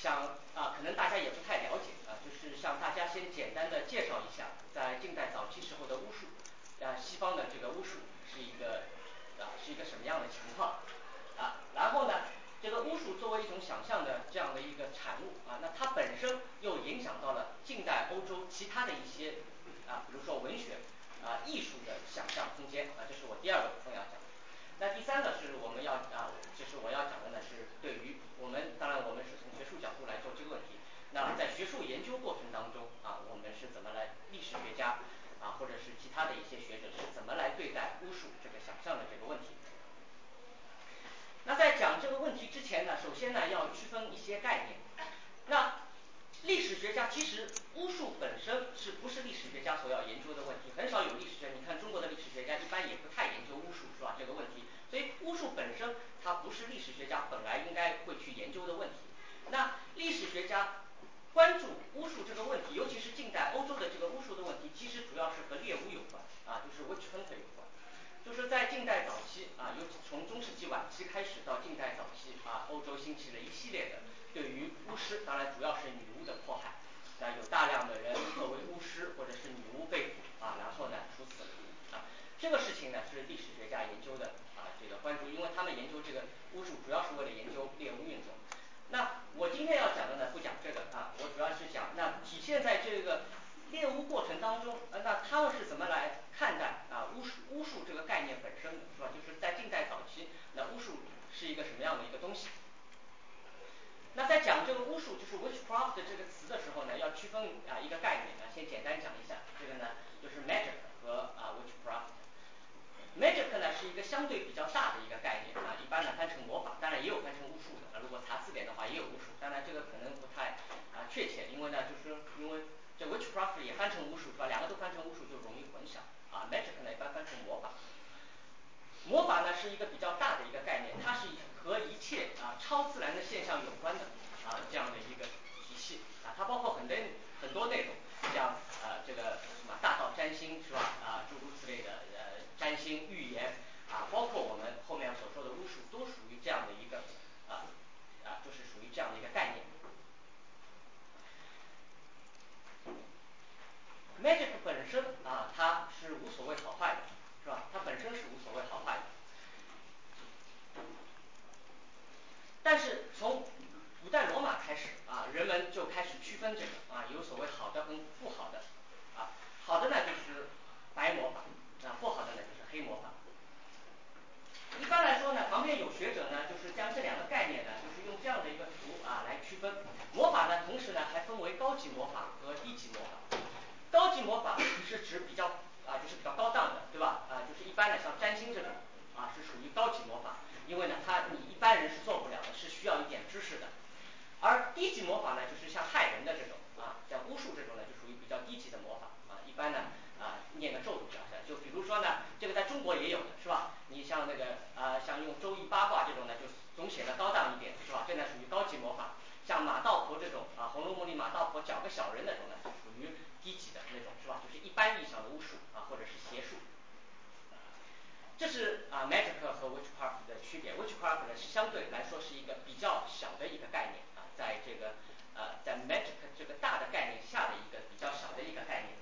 想啊可能大家也不太了解啊，就是向大家先简单的介绍一下，在近代早期时候的巫术，啊西方的这个巫术是一个啊是一个什么样的情况啊，然后呢这个巫术作为一种想象的这样的一个产物啊，那它本身又影响到了近代欧洲其他的一些啊比如说文学啊艺术的想象空间啊，这是我第二个部分要讲。那第三个是我们要啊就是我要讲的呢是对于我们当然我们是从学术角度来做这个问题，那在学术研究过程当中啊我们是怎么来历史学家啊或者是其他的一些学者是怎么来对待巫术这个想象的这个问题。那在讲这个问题之前呢，首先呢要区分一些概念，那历史学家其实巫术本身是不是历史学家所要研究的问题，很少有历史学你看中国的历史学家一般也不太研究巫术是吧这个问题，所以巫术本身它不是历史学家本来应该会去研究的问题。那历史学家关注巫术这个问题，尤其是近代欧洲的这个巫术的问题，其实主要是和猎巫有关啊，就是 witch hunt 有关。就是在近代早期啊，尤其从中世纪晚期开始到近代早期啊，欧洲兴起了一系列的对于巫师，当然主要是女巫的迫害，那有大量的人作为巫师或者是女巫被捕啊，然后呢处死了啊，这个事情呢是历史学家研究的啊这个关注，因为他们研究这个巫术主要是为了研究猎巫运动。那我今天要讲的呢不讲这个啊，我主要是讲那体现在这个猎巫过程当中，那他们是怎么来看待啊巫术巫术这个概念本身的是吧？就是在近代早期，那巫术是一个什么样的一个东西？那在讲这个巫术就是 witchcraft 这个词的时候呢，要区分啊一个概念啊，先简单讲一下，这个呢就是 magic 和啊 witchcraft。magic 呢是一个相对比较大的一个概念啊，一般呢翻成魔法，当然也有翻成巫术的，如果查字典的话也有巫术，当然这个可能不太啊确切，因为呢就是因为这 witchcraft 也翻成巫术是吧？两个都翻成巫术就容易混淆啊，magic 呢一般翻成魔法。魔法呢是一个比较大的一个概念它是和一切啊超自然的现象有关的啊这样的一个体系啊它包括很多很多内容像啊这个什么大道占星是吧啊诸如此类的呃占星预言啊包括我们后面所说的巫术都属于这样的一个啊啊就是属于这样的一个概念。magic 本身啊它是无所谓好坏的是吧？它本身是无所谓好坏的。但是从古代罗马开始啊，人们就开始区分这个啊，有所谓好的跟不好的啊，好的呢就是白魔法啊，不好的呢就是黑魔法。一般来说呢，旁边有学者呢，就是将这两个概念呢，就是用这样的一个图啊来区分魔法呢，同时呢还分为高级魔法和低级魔法。高级魔法是指比较啊就是比较高档的，对吧？啊就是一般的像占星这种啊是属于高级魔法，因为呢它你一般人是做不了的，是需要一点知识的。而低级魔法呢就是像害人的这种啊，像巫术这种呢就属于比较低级的魔法啊，一般呢啊念个咒语啊，就比如说呢这个在中国也有的是吧？你像那个啊像用周易八卦这种呢，就总显得高档一点是吧？这呢属于高级魔法。像马道婆这种啊，红楼梦里马道婆搅个小人那种呢，属于低级的那种是吧？就是一般意义上的巫术啊或者是邪术。这是啊 magic 和 witchcraft 的区别，witchcraft 呢是相对来说是一个比较小的一个概念啊，在这个呃在 magic 这个大的概念下的一个比较小的一个概念。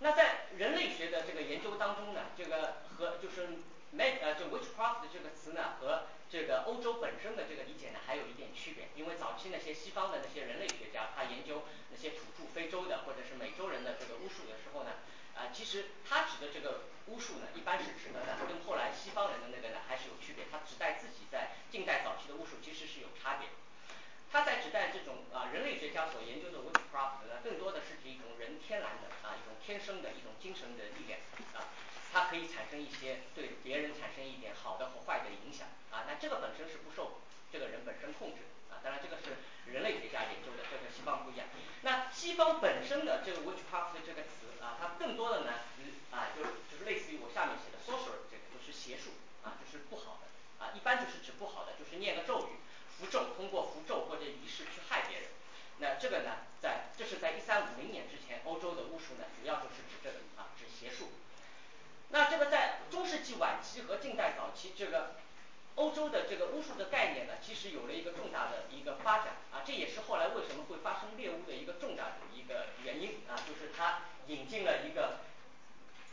那在人类学的这个研究当中呢，这个和就是 mag 呃就 witchcraft 这个词呢和这个欧洲本身的这个理解呢还有一点区别，因为早期那些西方的那些人类学家，他研究那些土著非洲的或者是美洲人的这个巫术的时候呢，啊其实他指的这个巫术呢，一般是指的呢跟后来西方人的那个呢还是有区别，他指代自己在近代早期的巫术其实是有差别。他在指代这种啊人类学家所研究的 witchcraft 呢，更多的是指一种人天然的啊一种天生的一种精神的力量啊，它可以产生一些对别人产生一点好的和坏的影响啊，那这个本身是不受这个人本身控制啊，当然这个是人类学家研究的，这和西方不一样。那西方本身的这个 witchcraft 这个词啊，它更多的呢啊就就是类似于我下面写的 sorcerer 这个就是邪术啊，就是不好的啊，一般就是指不好的，就是念个咒语。符咒通过符咒或者仪式去害别人，那这个呢在这是在一三五零年之前，欧洲的巫术呢主要就是指这个啊指邪术。那这个在中世纪晚期和近代早期，这个欧洲的这个巫术的概念呢，其实有了一个重大的一个发展啊，这也是后来为什么会发生猎巫的一个重大的一个原因啊，就是它引进了一个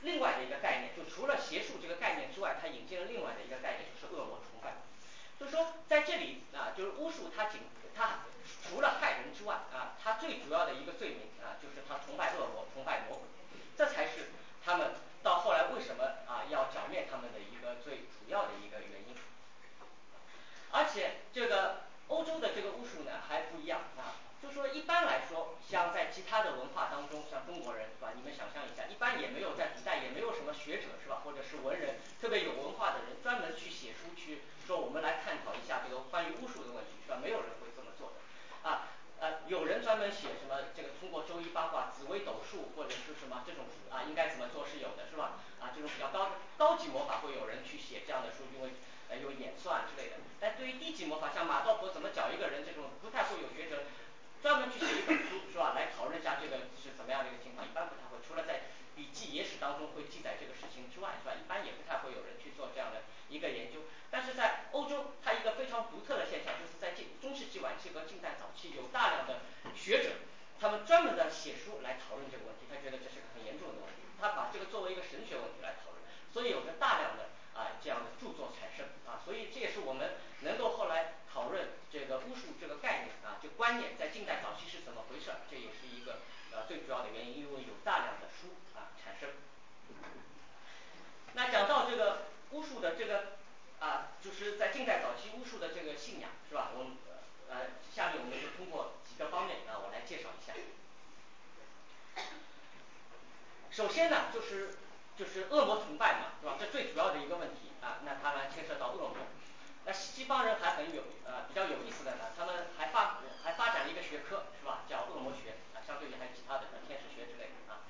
另外的一个概念，就除了邪术这个概念之外，它引进了另外的一个概念，就是恶魔崇拜。就是说在这里啊，就是巫术它仅它除了害人之外啊，它最主要的一个罪名啊，就是他崇拜恶魔，崇拜魔鬼，这才是他们到后来为什么啊要剿灭他们的一个最主要的一个原因。而且这个欧洲的这个巫术呢还不一样啊，就说一般来说，像在其他的文化当中，像中国人是吧？你们想象一下，一般也没有在古代也没有什么学者是吧？或者是文人特别有文化的人，专门去写书去说我们来探讨一下这个关于巫术的问题是吧？没有人会这么做的啊。呃有人专门写什么这个通过周易八卦、紫微斗数或者是什么这种啊应该怎么做是有的是吧？啊这种比较高高级魔法会有人去写这样的书，因为呃有演算之类的。但对于低级魔法，像马道婆怎么找一个人这种，不太会有学者专门去写一本书是吧？来讨论一下这个是怎么样的一个情况，一般不太会，除了在笔记野史当中会记载这个事情之外是吧？一般也不太会有人去做这样的一个研究。但是在欧洲，它一个非常独特的现象，就是在近中世纪晚期和近代早期，有大量的学者，他们专门的写书来讨论这个问题，他觉得这是个很严重的问题，他把这个作为一个神学问题来讨论，所以有着大量的啊这样的著作产生啊，所以这也是我们能够后来讨论这个巫术这个概念啊，就观念在近代早期是怎么回事，这也是一个呃最主要的原因，因为有大量的书啊产生。那讲到这个巫术的这个啊，就是在近代早期巫术的这个信仰是吧？我们呃下面我们就通过几个方面啊，我来介绍一下。首先呢就是就是恶魔崇拜嘛是吧？这最主要的一个问题啊，那它呢牵涉到恶魔。那西方人还很有呃比较有意思的呢，他们还发还发展了一个学科是吧？叫恶魔学，相对于还有其他的像天使学之类的啊。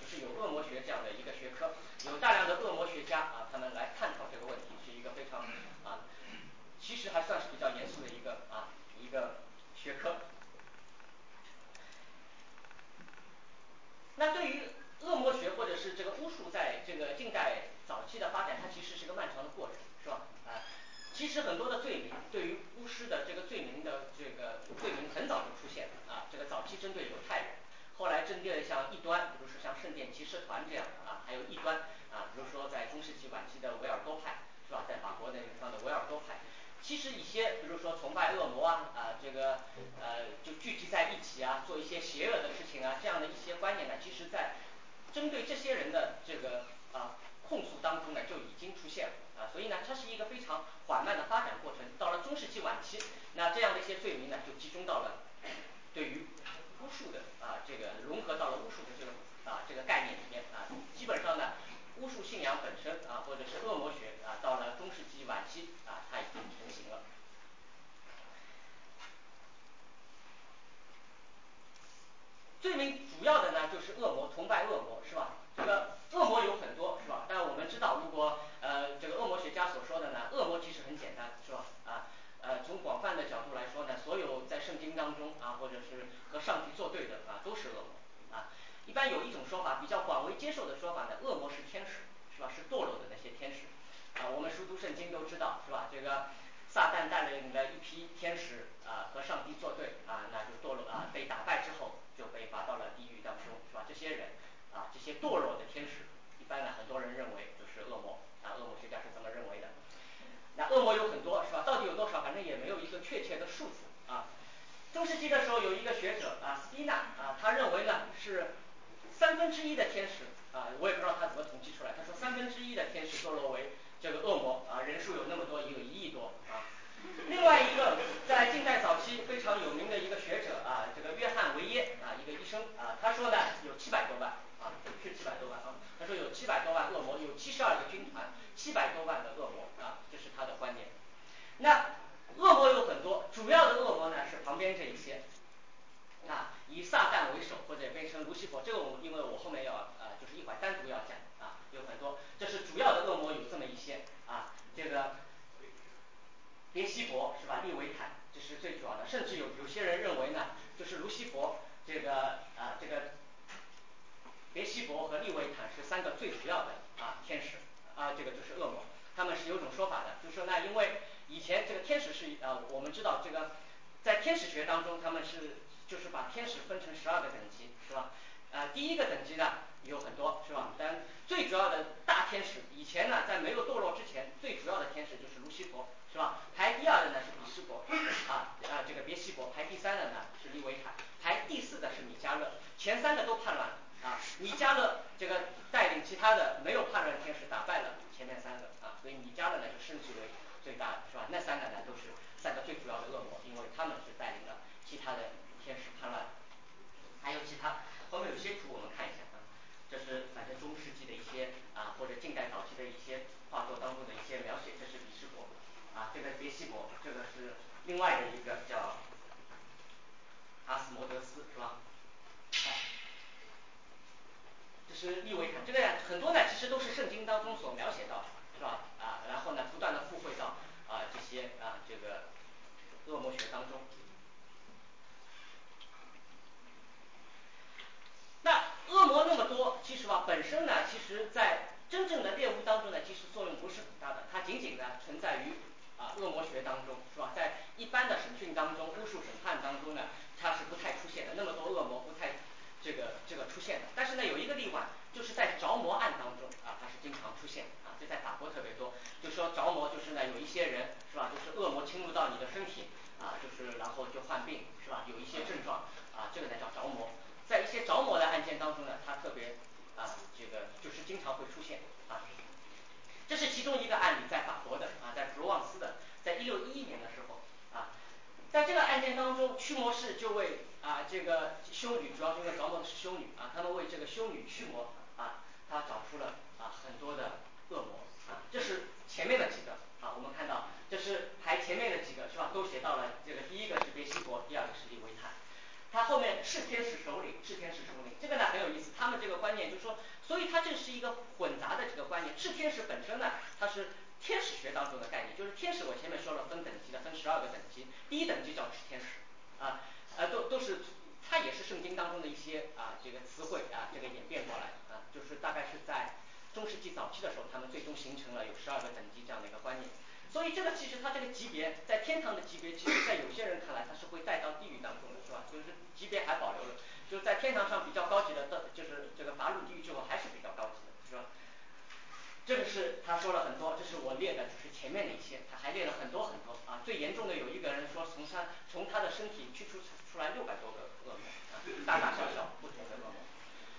就是有恶魔学这样的一个学科，有大量的恶魔学家啊，他们来探讨这个问题，是一个非常啊其实还算是比较严肃的一个啊一个学科。那对于恶魔学或者是这个巫术在这个近代早期的发展，它其实是个漫长的过程是吧？啊其实很多的罪名对于巫师的这个罪名的这个罪名很早就出现了啊，这个早期针对犹太人。后来针对像异端，比如说像圣殿骑士团这样的啊，还有异端啊，比如说在中世纪晚期的维尔多派是吧，在法国那个地方的维尔多派。其实一些比如说崇拜恶魔啊啊这个呃就聚集在一起啊，做一些邪恶的事情啊，这样的一些观念呢，其实在针对这些人的这个啊控诉当中呢就已经出现了所以呢它是一个非常缓慢的发展过程。到了中世纪晚期，那这样的一些罪名呢就集中到了对于巫术的啊这个融合到了巫术的这个啊这个概念里面啊，基本上呢巫术信仰本身啊或者是恶魔学啊，到了中世纪晚期啊它已经成型了。罪名主要的呢就是恶魔崇拜恶魔是吧？这个恶魔有很多是吧？但我们知道如果呃这个恶魔学家所说的呢，恶魔其实很简单是吧？啊呃从广泛的角度来说呢，所有在圣经当中啊或者是和上帝作对的啊都是恶魔啊。一般有一种说法比较广为接受的说法呢，恶魔是天使是吧？是堕落的那些天使啊，我们熟读圣经都知道是吧？这个撒旦带领的一批天使啊和上帝作对啊，那就堕落啊被打败之后就被罚到了地狱当中是吧？这些人啊这一些堕落的天使，一般呢很多人认为就是恶魔啊，恶魔学家是这么认为的。那恶魔有很多是吧？到底有多少？反正也没有一个确切的数字啊。中世纪的时候有一个学者啊斯宾纳啊，他认为呢是三分之一的天使啊，我也不知道他怎么统计出来，他说三分之一的天使堕落为这个恶魔啊，人数有那么多，也有一亿多啊。另外一个在近代早期非常有名的一个学者啊，这个约翰维耶啊一个医生啊，他说呢有七百多万，七百多万啊，他说有七百多万恶魔，有七十二个军团，七百多万的恶魔啊，这是他的观点。那恶魔有很多，主要的恶魔呢是旁边这一些啊，以撒旦为首或者变成卢西佛，这个我因为我后面要啊就是一会儿单独要讲啊，有很多，这是主要的恶魔有这么一些啊，这个别西佛是吧？利维坦这是最主要的，甚至有有些人认为呢，就是卢西佛这个啊这个别西佛和利维坦是三个最主要的啊天使啊，这个就是恶魔，他们是有种说法的，就说那因为以前这个天使是啊，我们知道这个在天使学当中，他们是就是把天使分成十二个等级是吧？啊第一个等级呢有很多是吧？但最主要的大天使以前呢在没有堕落之前，最主要的天使就是卢西伯是吧？排第二的呢是比湿佛啊啊这个别西佛，排第三的呢是利维坦，排第四的是米迦勒，前三个都叛乱了啊，米迦勒这个带领其他的没有叛乱的天使打败了前面三个啊，所以米迦勒呢就升级为最大的是吧？那三个呢都是三个最主要的恶魔，因为他们是带领了其他的天使叛乱。还有其他后面有些图我们看一下啊，这是反正中世纪的一些啊或者近代早期的一些画作当中的一些描写，这是比湿佛啊这个别西伯，这个是另外的一个叫阿斯摩德斯是吧？哎这是利维坦，这个很多呢其实都是圣经当中所描写到的是吧？啊然后呢不断的附会到啊这些啊这个恶魔学当中。那恶魔那么多，其实吧本身呢，其实在真正的猎巫当中呢，其实作用不是很大的，它仅仅呢存在于啊恶魔学当中是吧？在一般的审讯当中，巫术审判当中呢，它是不太出现的，那么多恶魔不太这个这个出现的。但是呢有一个例外，就是在着魔案当中啊，它是经常出现啊，这在法国特别多，就说着魔就是呢有一些人是吧？就是恶魔侵入到你的身体啊，就是然后就患病是吧？有一些症状啊，这个呢叫着魔。在一些着魔的案件当中呢，它特别啊这个就是经常会出现啊。这是其中一个案例，在法国的啊，在普罗旺斯的，在一六一一年的时候啊，在这个案件当中，驱魔师就为啊这个修女，主要因为着魔的是修女啊，他们为这个修女驱魔啊，他找出了啊很多的恶魔啊，这是前面的几个啊，我们看到这是排前面的几个是吧？都写到了这个第一个是别西伯，第二个是利维坦。他后面是天使首领，是天使首领，这个呢很有意思，他们这个观念就是说，所以它这是一个混杂的这个观念，炽天使本身呢，它是天使学当中的概念，就是天使我前面说了分等级的，分十二个等级，第一等级叫炽天使啊，呃都都是它也是圣经当中的一些啊这个词汇啊这个演变过来啊，就是大概是在中世纪早期的时候，他们最终形成了有十二个等级这样的一个观念。所以这个其实它这个级别在天堂的级别，其实在有些人看来它是会带到地狱当中的是吧？就是级别还保留了，就是在天堂上比较高级的，就是这个法鲁地狱之后还是比较高级的，是吧？这个是他说了很多，这是我列的，就是前面的一些，他还列了很多很多啊。最严重的有一个人说，从他从他的身体驱出出来六百多个恶魔啊，大大小小不同的恶魔。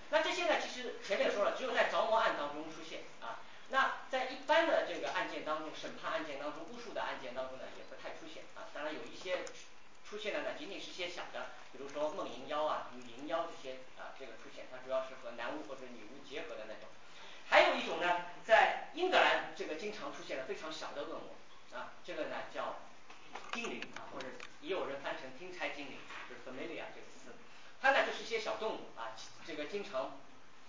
那这些呢，其实前面说了，只有在着魔案当中出现啊。那在一般的这个案件当中，审判案件当中，巫术的案件当中呢，也不太出现啊。当然有一些出现的呢，仅仅是些小的，比如说梦淫妖啊、女淫妖这些啊，这个出现，它主要是和男巫或者女巫结合的那种。还有一种呢，在英格兰这个经常出现的非常小的恶魔啊，这个呢叫精灵啊，或者也有人翻成听差精灵，就是 familiar 这个词。它呢就是一些小动物啊，这个经常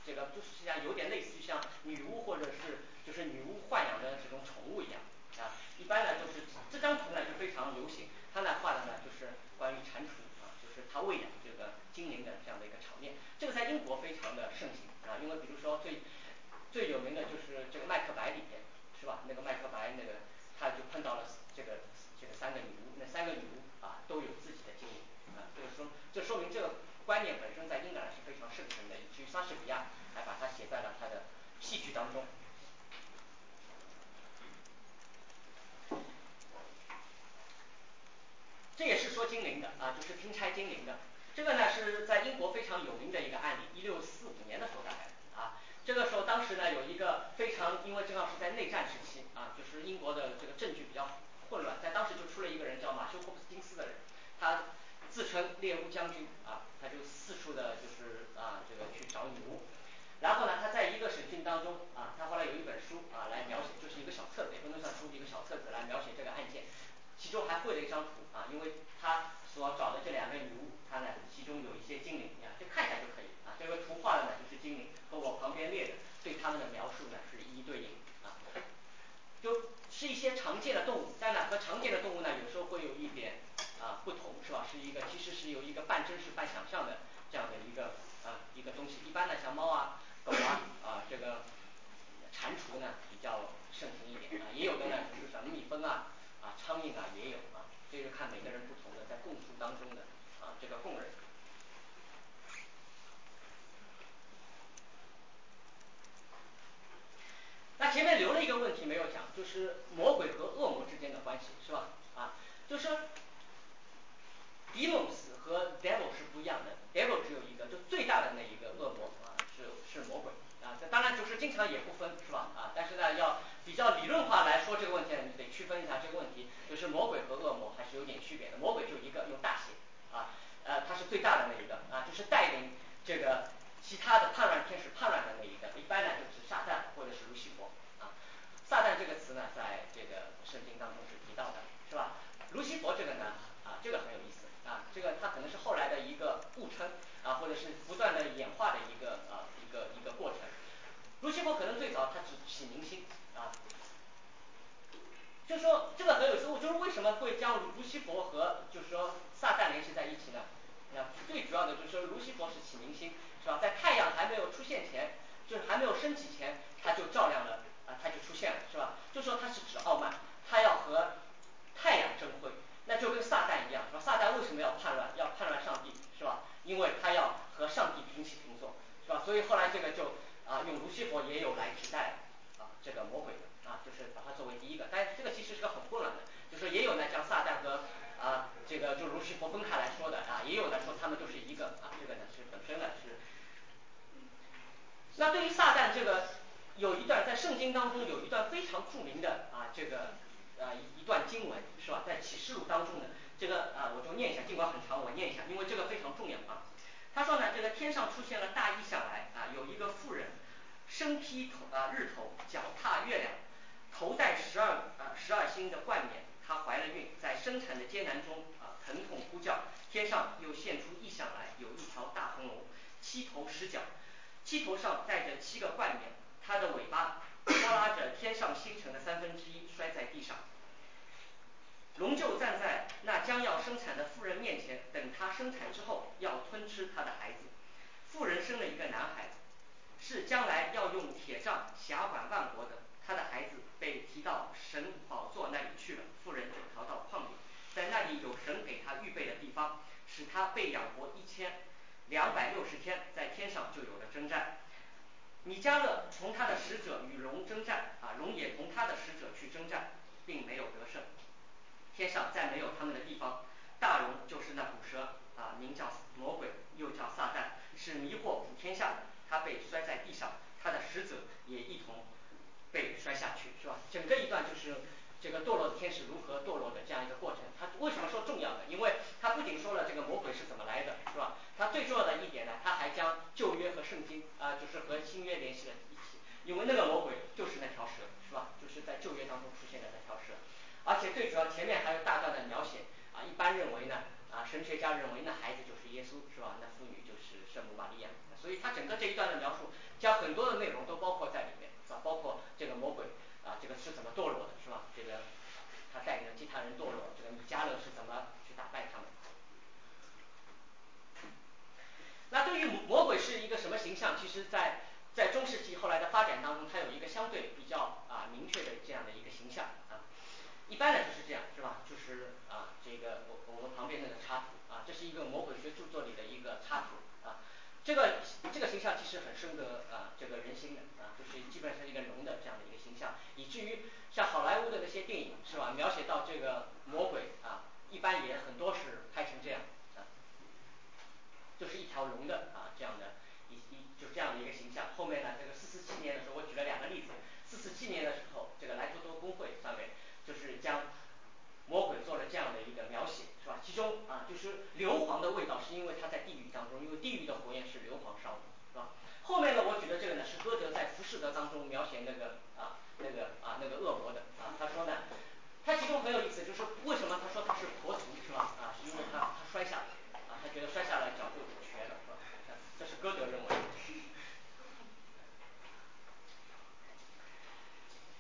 这个就是像有点类似于像女巫或者是就是女巫豢养的这种宠物一样啊。一般呢就是这张图呢就非常流行，它呢画的呢就是关于蟾蜍啊，就是它喂养这个精灵的这样的一个场面。这个在英国非常的盛行啊，因为比如说最最有名的就是这个麦克白里边是吧？那个麦克白那个他就碰到了这个这三个女巫，那三个女巫啊都有自己的精灵啊，这个说这说明这个观念本身在英格兰是非常盛行的，以至于莎士比亚还把它写在了他的戏剧当中。这也是说精灵的啊，就是听差精灵的。这个呢是在英国非常有名的一个案例，一六四五年的时候大概啊，这个时候当时呢有一个非常，因为正好是在内战时期啊，就是英国的这个证据比较混乱，在当时就出了一个人叫马修霍普金斯的人，他自称猎巫将军啊，他就四处的就是啊这个去找女巫。然后呢他在一个审讯当中啊，他后来有一本书啊来描写，就是一个小册子，也不能算书，一个小册子来描写这个案件。其中还绘了一张图啊，因为他所找的这两个女巫，她呢其中有一些精灵，啊就看一下就可以啊，这个图画的呢就是精灵，和我旁边列的对他们的描述呢是一一对应啊。就是一些常见的动物，但呢和常见的动物呢有时候会有一点啊不同是吧？是一个其实是有一个半真实半想象的这样的一个啊一个东西。一般的像猫啊狗啊啊这个蟾蜍呢比较盛行一点啊，也有的呢就是像蜜蜂啊啊苍蝇啊也有啊，这就看每个人不同的在供述当中的啊这个供人。那前面留了一个问题没有讲，就是魔鬼和恶魔之间的关系是吧？啊就是 Demos 和 devil 是不一样的，devil 只有一个，就最大的那一个恶魔啊是是魔鬼啊，这当然就是经常也不分是吧？啊但是呢要比较理论化来说这个问题呢，你得区分一下这个问题，就是魔鬼和恶魔还是有点区别的，魔鬼就一个用大写啊呃他是最大的那一个啊，就是带领这个其他的叛乱天使叛乱的那一个，一般呢就指撒旦或者是卢西佛啊。撒旦这个词呢在这个圣经当中是提到的是吧？卢西佛这个呢啊这个很有意思啊，这个他可能是后来的一个误称啊，或者是不断的演化的一个啊一个一个过程。卢西佛可能最早他只起明星啊。就说这个很有思路，就是为什么会将卢西佛和就是说撒旦联系在一起呢？那最主要的就是说卢西佛是起明星是吧？在太阳还没有出现前，就是还没有升起前，他就照亮了啊他就出现了是吧？就说他是指傲慢，他要和太阳争辉，那就跟撒旦一样是吧？撒旦为什么要叛乱？要叛乱上帝是吧？因为他要和上帝平起平坐是吧？所以后来这个就啊用卢西佛也有来指代啊这个魔鬼的啊，就是把它作为第一个，但是这个其实是个很混乱的，就说也有呢将撒旦和啊这个就卢西佛分开来说的啊，也有呢说他们就是一个啊，这个呢是本身呢是。那对于撒旦这个有一段在圣经当中有一段非常著名的啊这个啊一一段经文是吧？在启示录当中的这个啊我就念一下，尽管很长我念一下，因为这个非常重要啊。他说呢这个天上出现了大异象来啊，有一个妇人身披头啊日头，脚踏月亮，头戴十二啊十二星的冠冕，她怀了孕，在生产的艰难中啊疼痛呼叫，天上又现出异象来，有一条大红龙，七头十脚。七头上带着七个冠冕，它的尾巴拖拉着天上星辰的三分之一摔在地上。龙就站在那将要生产的妇人面前，等她生产之后要吞吃她的孩子。妇人生了一个男孩子，是将来要用铁杖辖管万国的，他的孩子被提到神宝座那里去了，妇人就逃到旷野，在那里有神给他预备的地方，使他被养活一千两百六十天在天上就有了征战。米迦勒同他的使者与龙征战，啊，龙也同他的使者去征战，并没有得胜。天上再没有他们的地方。大龙就是那古蛇，啊，名叫魔鬼，又叫撒旦，是迷惑普天下的。他被摔在地上，他的使者也一同被摔下去，是吧？整个一段就是这个堕落的天使如何堕落的这样一个过程。他为什么说重要呢？因为他不仅说了这个魔鬼是怎么来的，是吧？他最重要的一点呢，他还将旧约和圣经啊，就是和新约联系了一起。因为那个魔鬼就是那条蛇，是吧？就是在旧约当中出现的那条蛇。而且最主要前面还有大段的描写，啊，一般认为呢，啊，神学家认为那孩子就是耶稣，是吧？那妇女就是圣母玛利亚。所以他整个这一段的描述，将很多的内容都包括在里面，是吧？包括这个魔鬼啊，这个是怎么堕落的，是吧？这个他带领其他人堕落，这个米迦勒是怎么去打败他们。那对于魔鬼是一个什么形象？其实，在在中世纪后来的发展当中，它有一个相对比较啊明确的这样的一个形象啊。一般呢就是这样，是吧？就是啊，这个我我们旁边那个插图啊，这是一个魔鬼学著作里的一个插图啊。这个这个形象其实很深得啊这个人心的啊，就是基本上一个龙的这样的一个形象，以至于像好莱坞的那些电影是吧？描写到这个魔鬼啊，一般也很多是拍成这样啊。就是一条龙的啊这样的一一就这样的一个形象。后面呢，这个四四七年的时候，我举了两个例子。四四七年的时候，这个莱托多公会上面就是将魔鬼做了这样的一个描写，是吧？其中啊，就是硫磺的味道，是因为他在地狱当中，因为地狱的火焰是硫磺烧的，是吧？后面呢，我举的这个呢，是歌德在浮士德当中描写那个啊那个啊那个恶魔的啊，他说呢，他其中很有意思，就是为什么他说他是佛祖，是吧？啊，是因为他他摔下来。啊，他觉得摔下来脚就瘸了，是吧？这是歌德认为。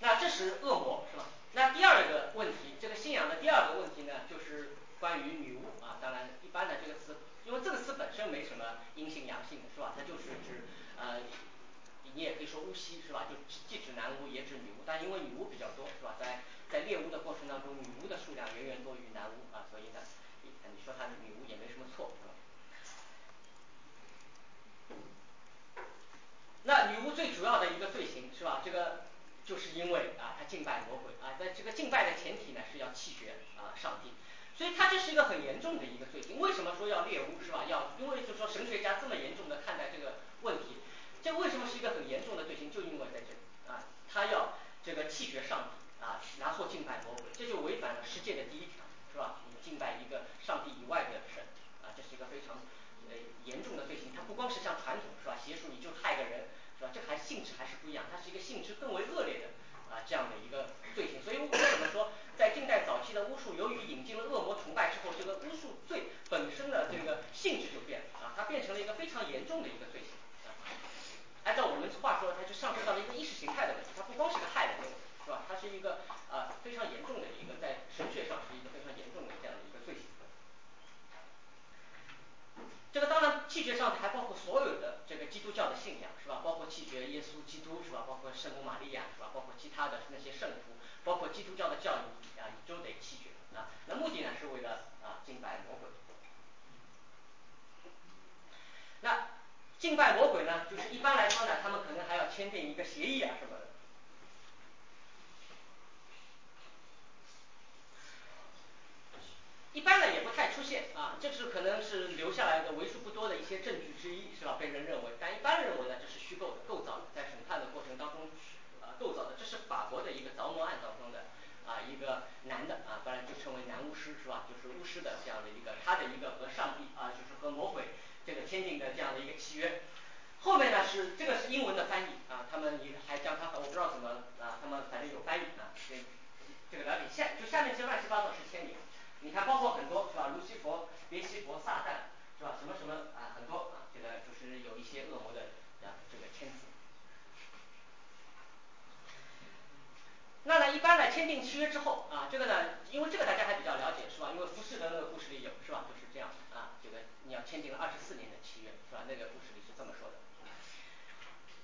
那这是恶魔，是吧？那第二个问题，这个信仰的第二个问题呢，就是关于女巫啊。当然，一般的这个词，因为这个词本身没什么阴性阳性的，是吧？它就是指呃，你也可以说巫师，是吧？就既指男巫也指女巫，但因为女巫比较多，是吧？在在猎巫的过程当中，女巫的数量远远多于男巫啊，所以呢，你说她是女巫也没什么错，是吧？那女巫最主要的一个罪行是吧？这个就是因为啊，他敬拜魔鬼啊，在这个敬拜的前提呢是要弃绝啊上帝，所以他这是一个很严重的一个罪行。为什么说要猎巫是吧？要因为就是说神学家这么严重的看待这个问题，这为什么是一个很严重的罪行？就因为在这里啊，他要这个弃绝上帝啊，然后敬拜魔鬼，这就违反了十诫的第一条是吧？你敬拜一个上帝以外的神啊，这是一个非常。呃，严重的罪行，它不光是像传统是吧？邪术你就害个人是吧？这还性质还是不一样，它是一个性质更为恶劣的啊这样的一个罪行。所以为什么说在近代早期的巫术，由于引进了恶魔崇拜之后，这个巫术罪本身的这个性质就变了啊，它变成了一个非常严重的一个罪行啊。按照我们话说，它就上升到了一个意识形态的问题，它不光是个害人的问题是吧？它是一个啊非常严重的一个在神学上是一个非常严重的这样的一个罪行。这个当然弃绝上帝还包括所有的这个基督教的信仰是吧？包括弃绝耶稣基督是吧？包括圣母玛利亚是吧？包括其他的那些圣徒，包括基督教的教义啊，你都得弃绝啊。那目的呢是为了啊敬拜魔鬼。那敬拜魔鬼呢，就是一般来说呢，他们可能还要签订一个协议啊什么的。一般呢也不太出现啊，这是留下来的为数不多的一些证据之一是吧？被人认为，但一般认为呢这是虚构的、构造的，在审判的过程当中啊构造的。这是法国的一个着魔案当中的啊一个男的啊，当然就称为男巫师是吧？就是巫师的这样的一个他的一个和上帝啊，就是和魔鬼这个签订的这样的一个契约。后面呢是这个是英文的翻译啊，他们也还将它我不知道怎么啊，他们反正有翻译啊，这这个了解下就下面这些乱七八糟是签名。你看，包括很多是吧？卢西佛、别西佛、撒旦是吧？什么什么啊，很多啊，这个就是有一些恶魔的啊这个签字。那呢，一般呢签订契约之后啊，这个呢，因为这个大家还比较了解是吧？因为浮士德那个故事里有是吧？就是这样啊，这个你要签订了二十四年的契约是吧？那个故事里是这么说的。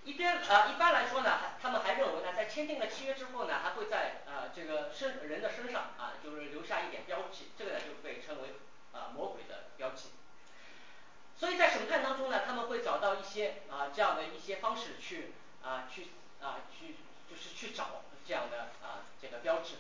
一边啊，一般来说呢，他们还认为呢，在签订了契约之后呢，还会在啊这个身人的身上啊，就是留下一点标记，这个呢就被称为啊魔鬼的标记。所以在审判当中呢，他们会找到一些啊这样的一些方式去啊去啊去就是去找这样的啊这个标志。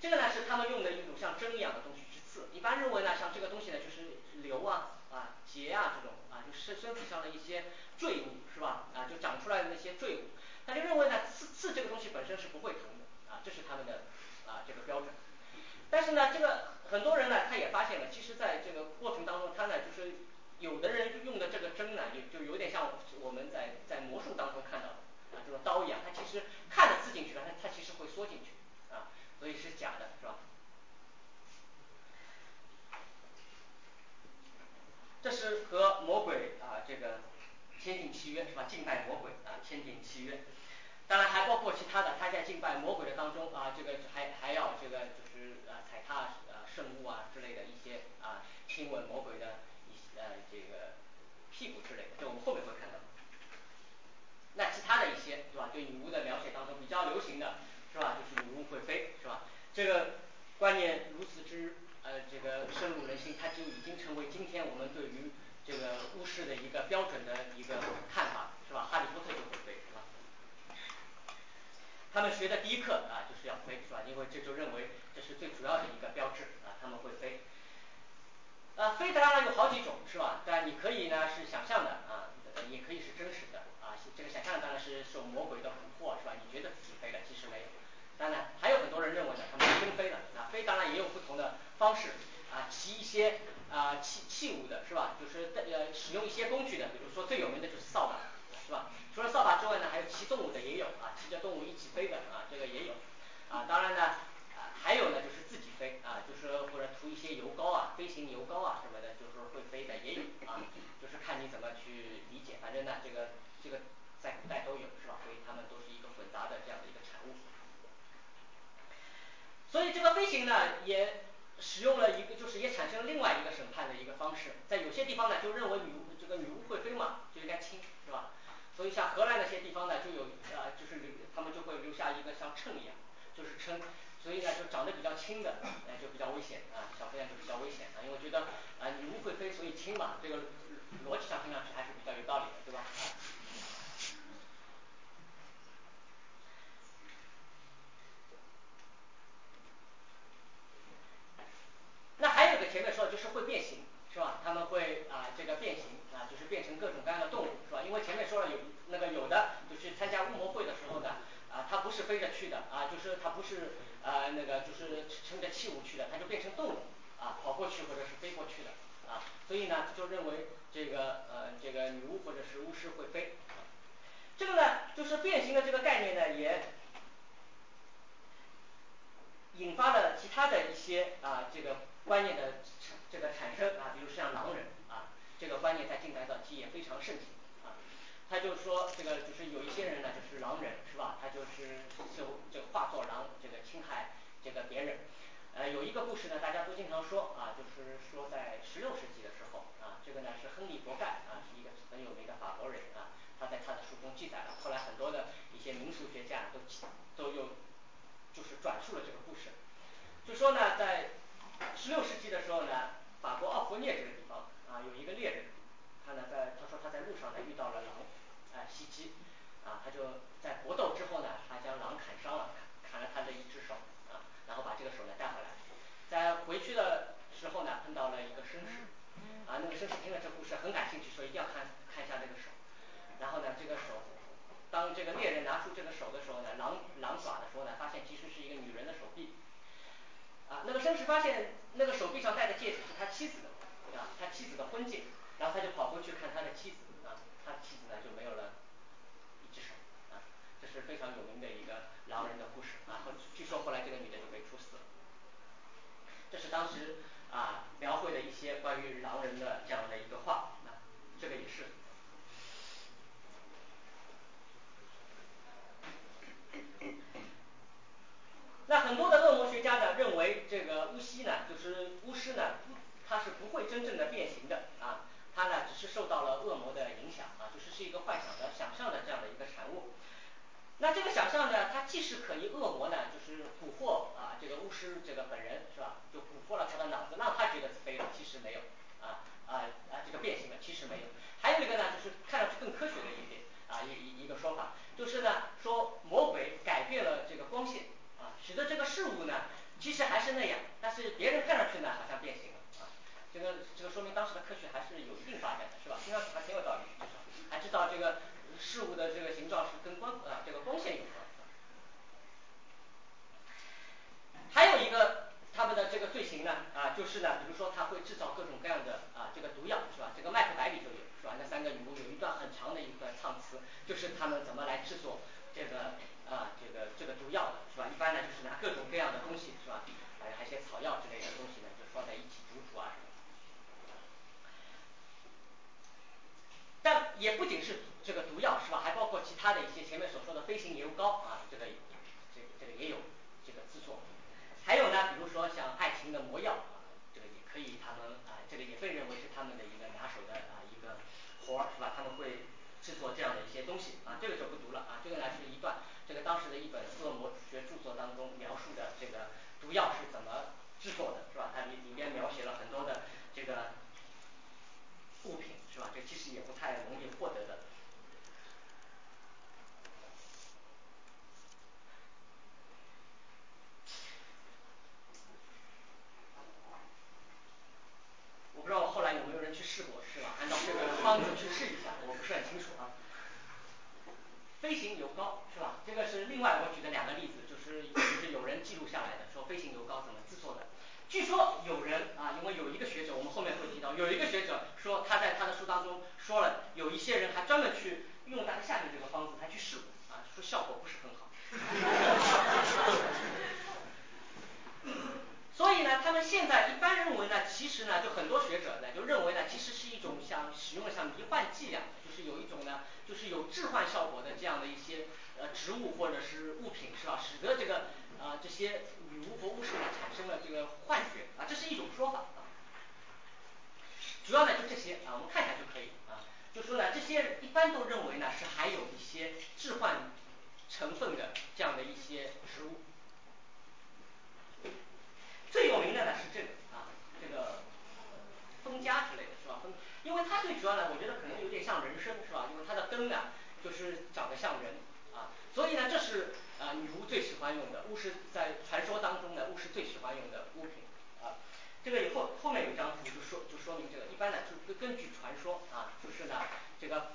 这个呢是他们用的一种像针一样的东西去刺，一般认为呢像这个东西呢就是瘤啊啊结啊这种啊就是身体上的一些赘物是吧？啊就长出来的那些赘物，他就认为呢刺刺这个东西本身是不会疼的啊，这是他们的啊这个标准。但是呢这个很多人呢他也发现了，其实在这个过程当中，他呢就是有的人用的这个针呢就就有点像我们在在魔术当中看到的啊这种刀一样，它其实看着刺进去了，它它其实会缩进去啊，所以是假的是吧？这是和魔鬼啊这个签订契约是吧？敬拜魔鬼啊签订契约。当然还包括其他的，他在敬拜魔鬼的当中啊这个还还要这个就是啊踩踏啊圣物啊之类的一些啊亲吻魔鬼的一呃这个屁股之类的，这我们后面会看到。那其他的一些是吧？对女巫的描写当中比较流行的是吧？就是女巫会飞是吧？这个观念如此之呃这个深入人心，它就已经成为今天我们对于这个巫师的一个标准的一个看法是吧？哈利波特就会飞是吧？他们学的第一课啊就是要飞是吧？因为这就认为这是最主要的一个标志啊他们会飞。啊飞的当然有好几种是吧？但你可以呢是想象的啊也可以是真实的啊这个想象当然是受魔鬼的蛊惑是吧？你觉得自己飞了其实没有。当然还有很多人认为呢他们是真飞了啊飞当然也有不同的方式啊骑一些啊器器物的是吧？就是呃使用一些工具的，比如说最有名的就是扫把是吧？除了扫把之外呢，还有骑动物的也有啊，骑着动物一起飞的啊这个也有。啊当然呢啊还有呢就是自己飞啊就是或者涂一些油膏啊飞行油膏啊什么的就是会飞的也有啊，就是看你怎么去理解，反正呢这个这个在古代都有是吧？所以它们都是一个混杂的这样的一个产物。所以这个飞行呢也使用了一个就是也产生了另外一个审判的一个方式，在有些地方呢就认为女巫这个女巫会飞嘛就应该亲是吧？所以像荷兰那些地方呢就有呃就是留他们就会留下一个像秤一样就是称，所以呢就长得比较轻的呃就比较危险啊小飞象就比较危险啊，因为觉得啊女巫会飞所以轻嘛这个逻辑上听上去还是比较有道理的对吧还有个前面说的就是会变形是吧？他们会啊这个变形啊就是变成各种各样的动物是吧？因为前面说了有那个有的就去参加巫魔会的时候呢啊他不是飞着去的啊就是他不是啊那个就是乘着器物去的，他就变成动物啊跑过去或者是飞过去的啊，所以呢就认为这个呃这个女巫或者是巫师会飞。这个呢就是变形的这个概念呢也引发了其他的一些啊这个观念的这个产生啊，比如像狼人啊这个观念在近代早期也非常盛行啊。他就说这个就是有一些人呢就是狼人是吧？他就是就就化作狼这个侵害这个别人。呃有一个故事呢大家都经常说啊就是说在十六世纪的时候啊这个呢是亨利伯盖啊是一个很有名的法国人啊，他在他的书中记载了，后来很多的一些民俗学家都都有就是转述了这个故事。就说呢在十六世纪的时候呢，法国奥弗涅这个地方啊有一个猎人，他呢在他说他在路上呢遇到了狼啊袭击啊他就在搏斗之后呢，他将狼砍伤了，砍了他的一只手啊，然后把这个手呢带回来。在回去的时候呢碰到了一个绅士，啊那个绅士听了这故事很感兴趣，说一定要看看一下这个手。然后呢这个手当这个猎人拿出这个手的时候呢，狼狼爪的时候呢，发现其实是一个女人的手臂。啊那个绅士发现那个手臂上戴的戒指是他妻子的啊他妻子的婚戒，然后他就跑过去看他的妻子啊，他妻子呢就没有了一只手啊，这是非常有名的一个狼人的故事啊，据说后来这个女的就被处死了。这是当时啊描绘的一些关于狼人的这样的一个画啊，这个也是。那很多的恶魔学家呢认为这个巫师呢就是巫师呢他是不会真正的变形的啊，他呢只是受到了恶魔的影响啊，就是是一个幻想的想象的这样的一个产物。那这个想象呢它既是可以恶魔呢就是蛊惑啊这个巫师这个本人是吧？就蛊惑了他的脑子，让他觉得飞了其实没有啊啊啊这个变形了，其实没有。还有一个呢，就是看上去更科学的一点啊一一一个说法，就是呢说魔鬼改变了这个光线啊，使得这个事物呢其实还是那样，但是别人看上去呢好像变形了啊。这个这个说明当时的科学还是有一定发展的是吧？听上去还挺有道理，还知道这个事物的这个形状是跟光啊这个光线有关。还有一个他们的这个罪行呢啊就是呢比如说他会制造各种各样的啊这个毒药是吧？这个麦克白里就有是吧？那三个女巫有一段很长的一段唱词，就是他们怎么来制作这个啊这个这个毒药的是吧？一般呢就是拿各种各样的东西是吧？还还有一些草药之类的东西呢就放在一起煮煮啊。但也不仅是这个毒药是吧？还包括其他的一些前面所说的飞行油膏啊这个这个这个也有这个制作。还有呢比如说像爱情的魔药啊，这个也可以他们啊这个也被认为是他们的一个拿手的啊一个活儿是吧？他们会制作这样的一些东西啊，这个就不读了啊，这个呢是一段这个当时的一本恶魔学著作当中描述的这个毒药是怎么制作的是吧？它里里边描写了很多的这个物品是吧？这其实也不太容易获得的。我不知道后来有没有人去试过是吧？按照这个方子去试一下，我不是很清楚啊。飞行油膏是吧？这个是另外我举的两个例子，就是就是有人记录下来的说飞行油膏怎么制作的。据说有人啊因为有一个学者我们后面会提到，有一个学者说他在他的书当中说了，有一些人还专门去用他的下面这个方子他去试过啊，说效果不是很好。所以呢他们现在一般认为呢其实呢就很多学者呢就认为呢其实是一种像使用像迷幻剂啊，就是有一种呢就是有致幻效果的这样的一些呃植物或者是物品是吧？使得这个呃这些女巫和巫师呢产生了这个幻觉啊，这是一种说法啊。主要呢就这些啊我们看一下就可以啊，就说呢这些一般都认为呢是含有一些致幻成分的这样的一些植物。最有名的呢是这个啊这个蜂葭之类的是吧？蜂因为它最主要呢我觉得可能有点像人参是吧？因为它的根呢就是长得像人啊，所以呢这是啊女巫最喜欢用的，巫师在传说当中呢巫师最喜欢用的物品啊。这个以后后面有一张图就说就说明这个一般呢就根据传说啊就是呢这个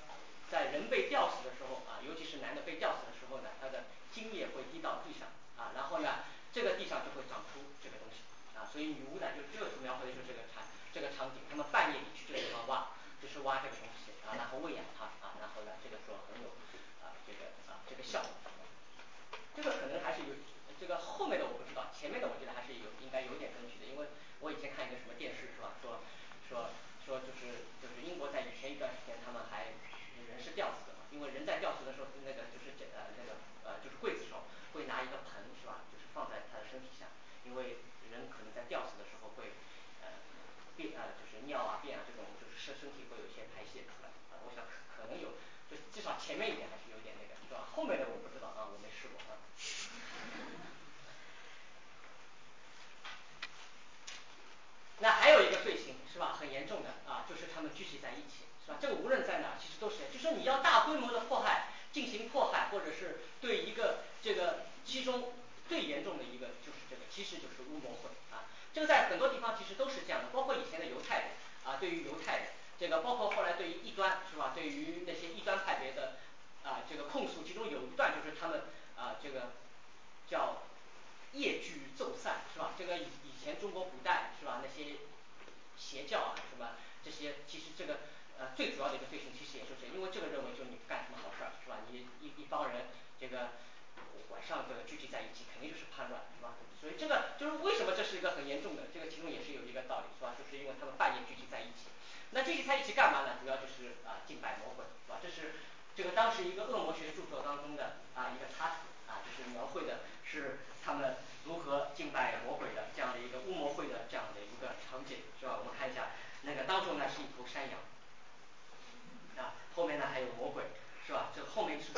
在人被吊死的时候啊，尤其是男的被吊死的时候呢，他的精液会滴到地上啊，然后呢这个地上就会长出这个东西所以女巫呢就这个图描绘的就是这个场这个场景，他们半夜里去这个地方挖就是挖这个东西啊，然后喂养它啊，然后呢这个时候很有啊这个啊这个效果。这个可能还是有这个后面的我不知道，前面的我觉得还是有应该有点根据的，因为我以前看一个什么电视是吧？说说说就是就是英国在以前一段时间他们还人是吊死的嘛，因为人在吊死的时候那个就是这呃那个呃就是刽子手会拿一个盆是吧？就是放在他的身体下，因为人可能在吊死的时候会呃便啊就是尿啊便啊这种就是身身体会有一些排泄出来啊，我想可能有就至少前面一点还是有点那个是吧？后面的我不知道啊，我没试过啊。那还有一个罪行是吧？很严重的啊，就是他们聚集在一起是吧？这个无论在哪其实都是就说你要大规模的迫害进行迫害，或者是对一个这个其中最严重的一个就是这个其实就是巫魔会啊，这个在很多地方其实都是这样的，包括以前的犹太人啊，对于犹太人这个包括后来对于异端是吧？对于那些异端派别的啊这个控诉，其中有一段就是他们啊这个叫夜聚奏散是吧？这个以以前中国古代是吧？那些邪教啊什么这些，其实这个呃最主要的一个罪行其实也就是因为这个认为就是你不干什么好事儿是吧？你一一帮人这个晚上就聚集在一起肯定就是叛乱是吧？所以这个就是为什么这是一个很严重的，这个其中也是有一个道理是吧？就是因为他们半夜聚集在一起，那聚集在一起干嘛呢？主要就是啊敬拜魔鬼是吧？这是这个当时一个恶魔学著作当中的啊一个插图啊，就是描绘的是他们如何敬拜魔鬼的这样的一个巫魔会的这样的一个场景是吧？我们看一下那个当中呢是一头山羊。啊后面呢还有魔鬼是吧？这后面是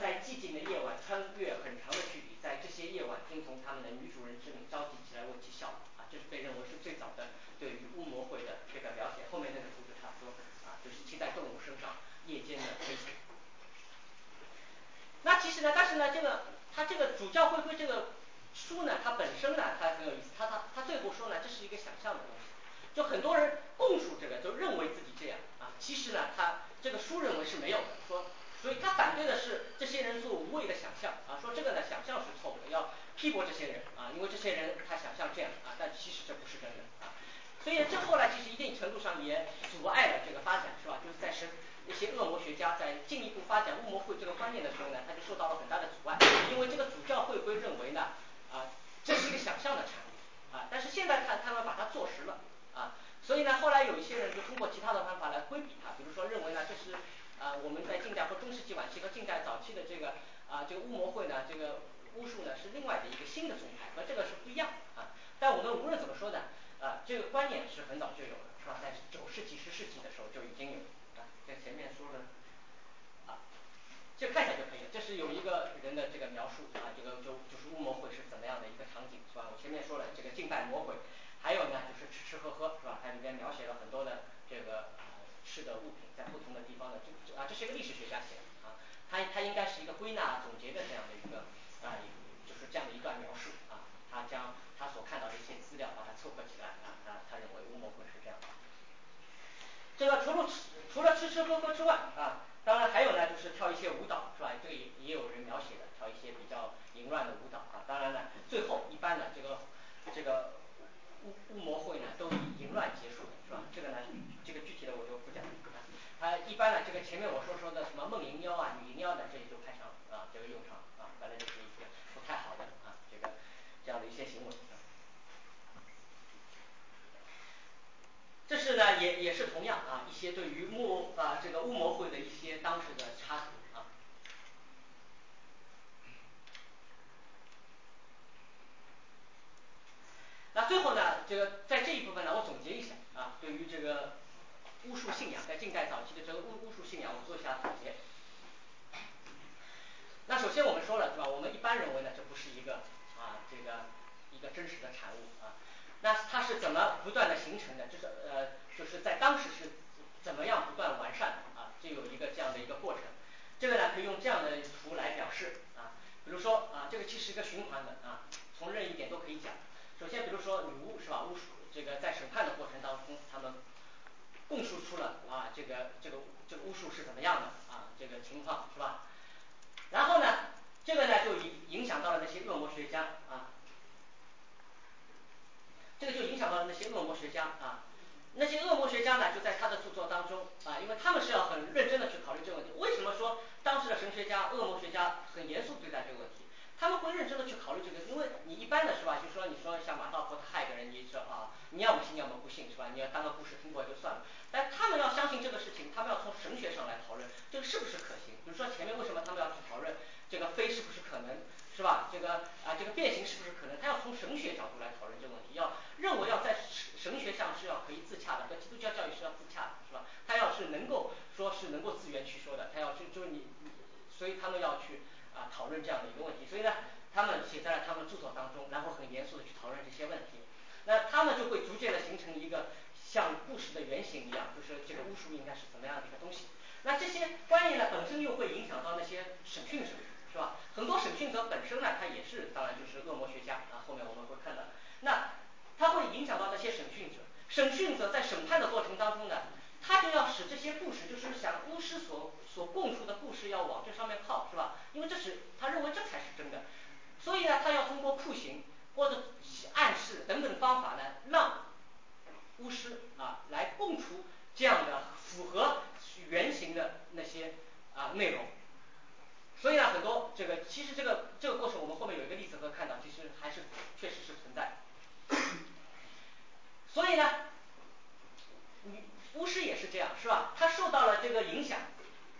在寂静的夜晚穿越很长的距离，在这些夜晚听从他们的女主人之命召集起来为其效劳啊，这是被认为是最早的对于巫魔会的这个了解，后面那个图就差不多啊就是骑在动物身上夜间的飞行。那其实呢但是呢这个它这个主教会会这个书呢它本身呢它很有意思，它它它最后说呢这是一个想象的东西，就很多人供述这个就认为自己这样啊，其实呢他这个书认为是没有的，说所以他反对的是这些人做无谓的想象啊，说这个呢想象是错误的，要批驳这些人啊，因为这些人他想象这样啊，但其实这不是真的啊。所以这后来其实一定程度上也阻碍了这个发展是吧？就是在神一些恶魔学家在进一步发展巫魔会这个观念的时候呢，他就受到了很大的阻碍，因为这个主教会会认为呢啊这是一个想象的产物啊，但是现在看他们把它坐实了啊，所以呢后来有一些人就通过其他的方法来规避它，比如说认为呢这是啊我们在近代和中世纪晚期和近代早期的这个啊这个巫魔会呢这个巫术呢是另外的一个新的宗派和这个是不一样啊，但我们无论怎么说呢啊这个观念是很早就有了是吧？在九世纪十世纪的时候就已经有啊在前面说了啊这看一下就可以了，这是有一个人的这个描述啊，这个就就是巫魔会是怎么样的一个场景是吧？我前面说了这个敬拜魔鬼，还有呢就是吃吃喝喝是吧？它里面描写了很多的这个吃的物品，在不同的地方的这啊这是一个历史学家写的啊，他他应该是一个归纳总结的这样的一个啊就是这样的一段描述啊，他将他所看到的一些资料把它凑合起来啊，他他认为巫魔会是这样的。这个除了吃除了吃吃喝喝之外啊，当然还有呢就是跳一些舞蹈是吧？这个也也有人描写的跳一些比较淫乱的舞蹈啊，当然了最后一般的这个这个巫巫魔会呢都以淫乱结束是吧？这个呢这个具体的我就不讲了啊，一般呢这个前面我说说的什么梦淫妖啊女淫妖的这些都派上啊这个用场啊，反正就是一些不太好的啊这个这样的一些行为。这是呢也也是同样啊一些对于巫啊这个巫魔会的一些当时的插图啊。那最后呢这个在这一部分呢，我总结一下啊，对于这个巫术信仰在近代早期的这个巫巫术信仰，我做一下总结。那首先我们说了是吧？我们一般认为呢，这不是一个啊这个一个真实的产物啊。那它是怎么不断的形成的？就是呃就是在当时是怎么样不断完善的啊？就有一个这样的一个过程。这个呢可以用这样的图来表示啊，比如说啊这个既是一个循环的啊，从任意点都可以讲。首先比如说女巫是吧？巫术这个在审判的过程当中，他们供述出了啊这个这个这个巫术是怎么样的啊这个情况是吧？然后呢这个呢就影影响到了那些恶魔学家啊。这个就影响到了那些恶魔学家啊，那些恶魔学家呢就在他的著作当中啊，因为他们是要很认真的去考虑这个问题。为什么说当时的神学家、恶魔学家很严肃对待这个问题？他们会认真的去考虑这个，因为你一般的是吧？就说你说像马道婆他害个人，你说啊你要么信要么不信是吧？你要当个故事听过就算了。但他们要相信这个事情，他们要从神学上来讨论这个是不是可行。比如说前面为什么他们要去讨论这个非是不是可能？是吧？这个啊这个变形是不是可能？他要从神学角度来讨论这个问题，要认为要在神学上是要可以自洽的，和基督教教育是要自洽的，是吧？他要是能够说是能够自圆其说的，他要就就你，所以他们要去啊讨论这样的一个问题。所以呢，他们写在了他们著作当中，然后很严肃的去讨论这些问题。那他们就会逐渐的形成一个像故事的原型一样，就是这个巫术应该是怎么样的一个东西。那这些观念呢本身又会影响到那些审讯者。是吧？很多审讯者本身呢，他也是当然就是恶魔学家啊，后面我们会看到。那他会影响到那些审讯者，审讯者在审判的过程当中呢，他就要使这些故事，就是想巫师所所供述的故事要往这上面靠，是吧？因为这是他认为这才是真的，所以呢，他要通过酷刑或者暗示等等方法呢，让巫师啊来供出这样的符合原型的那些啊内容。所以呢，很多这个其实这个这个过程，我们后面有一个例子会看到，其实还是确实是存在。所以呢，你巫师也是这样，是吧？他受到了这个影响，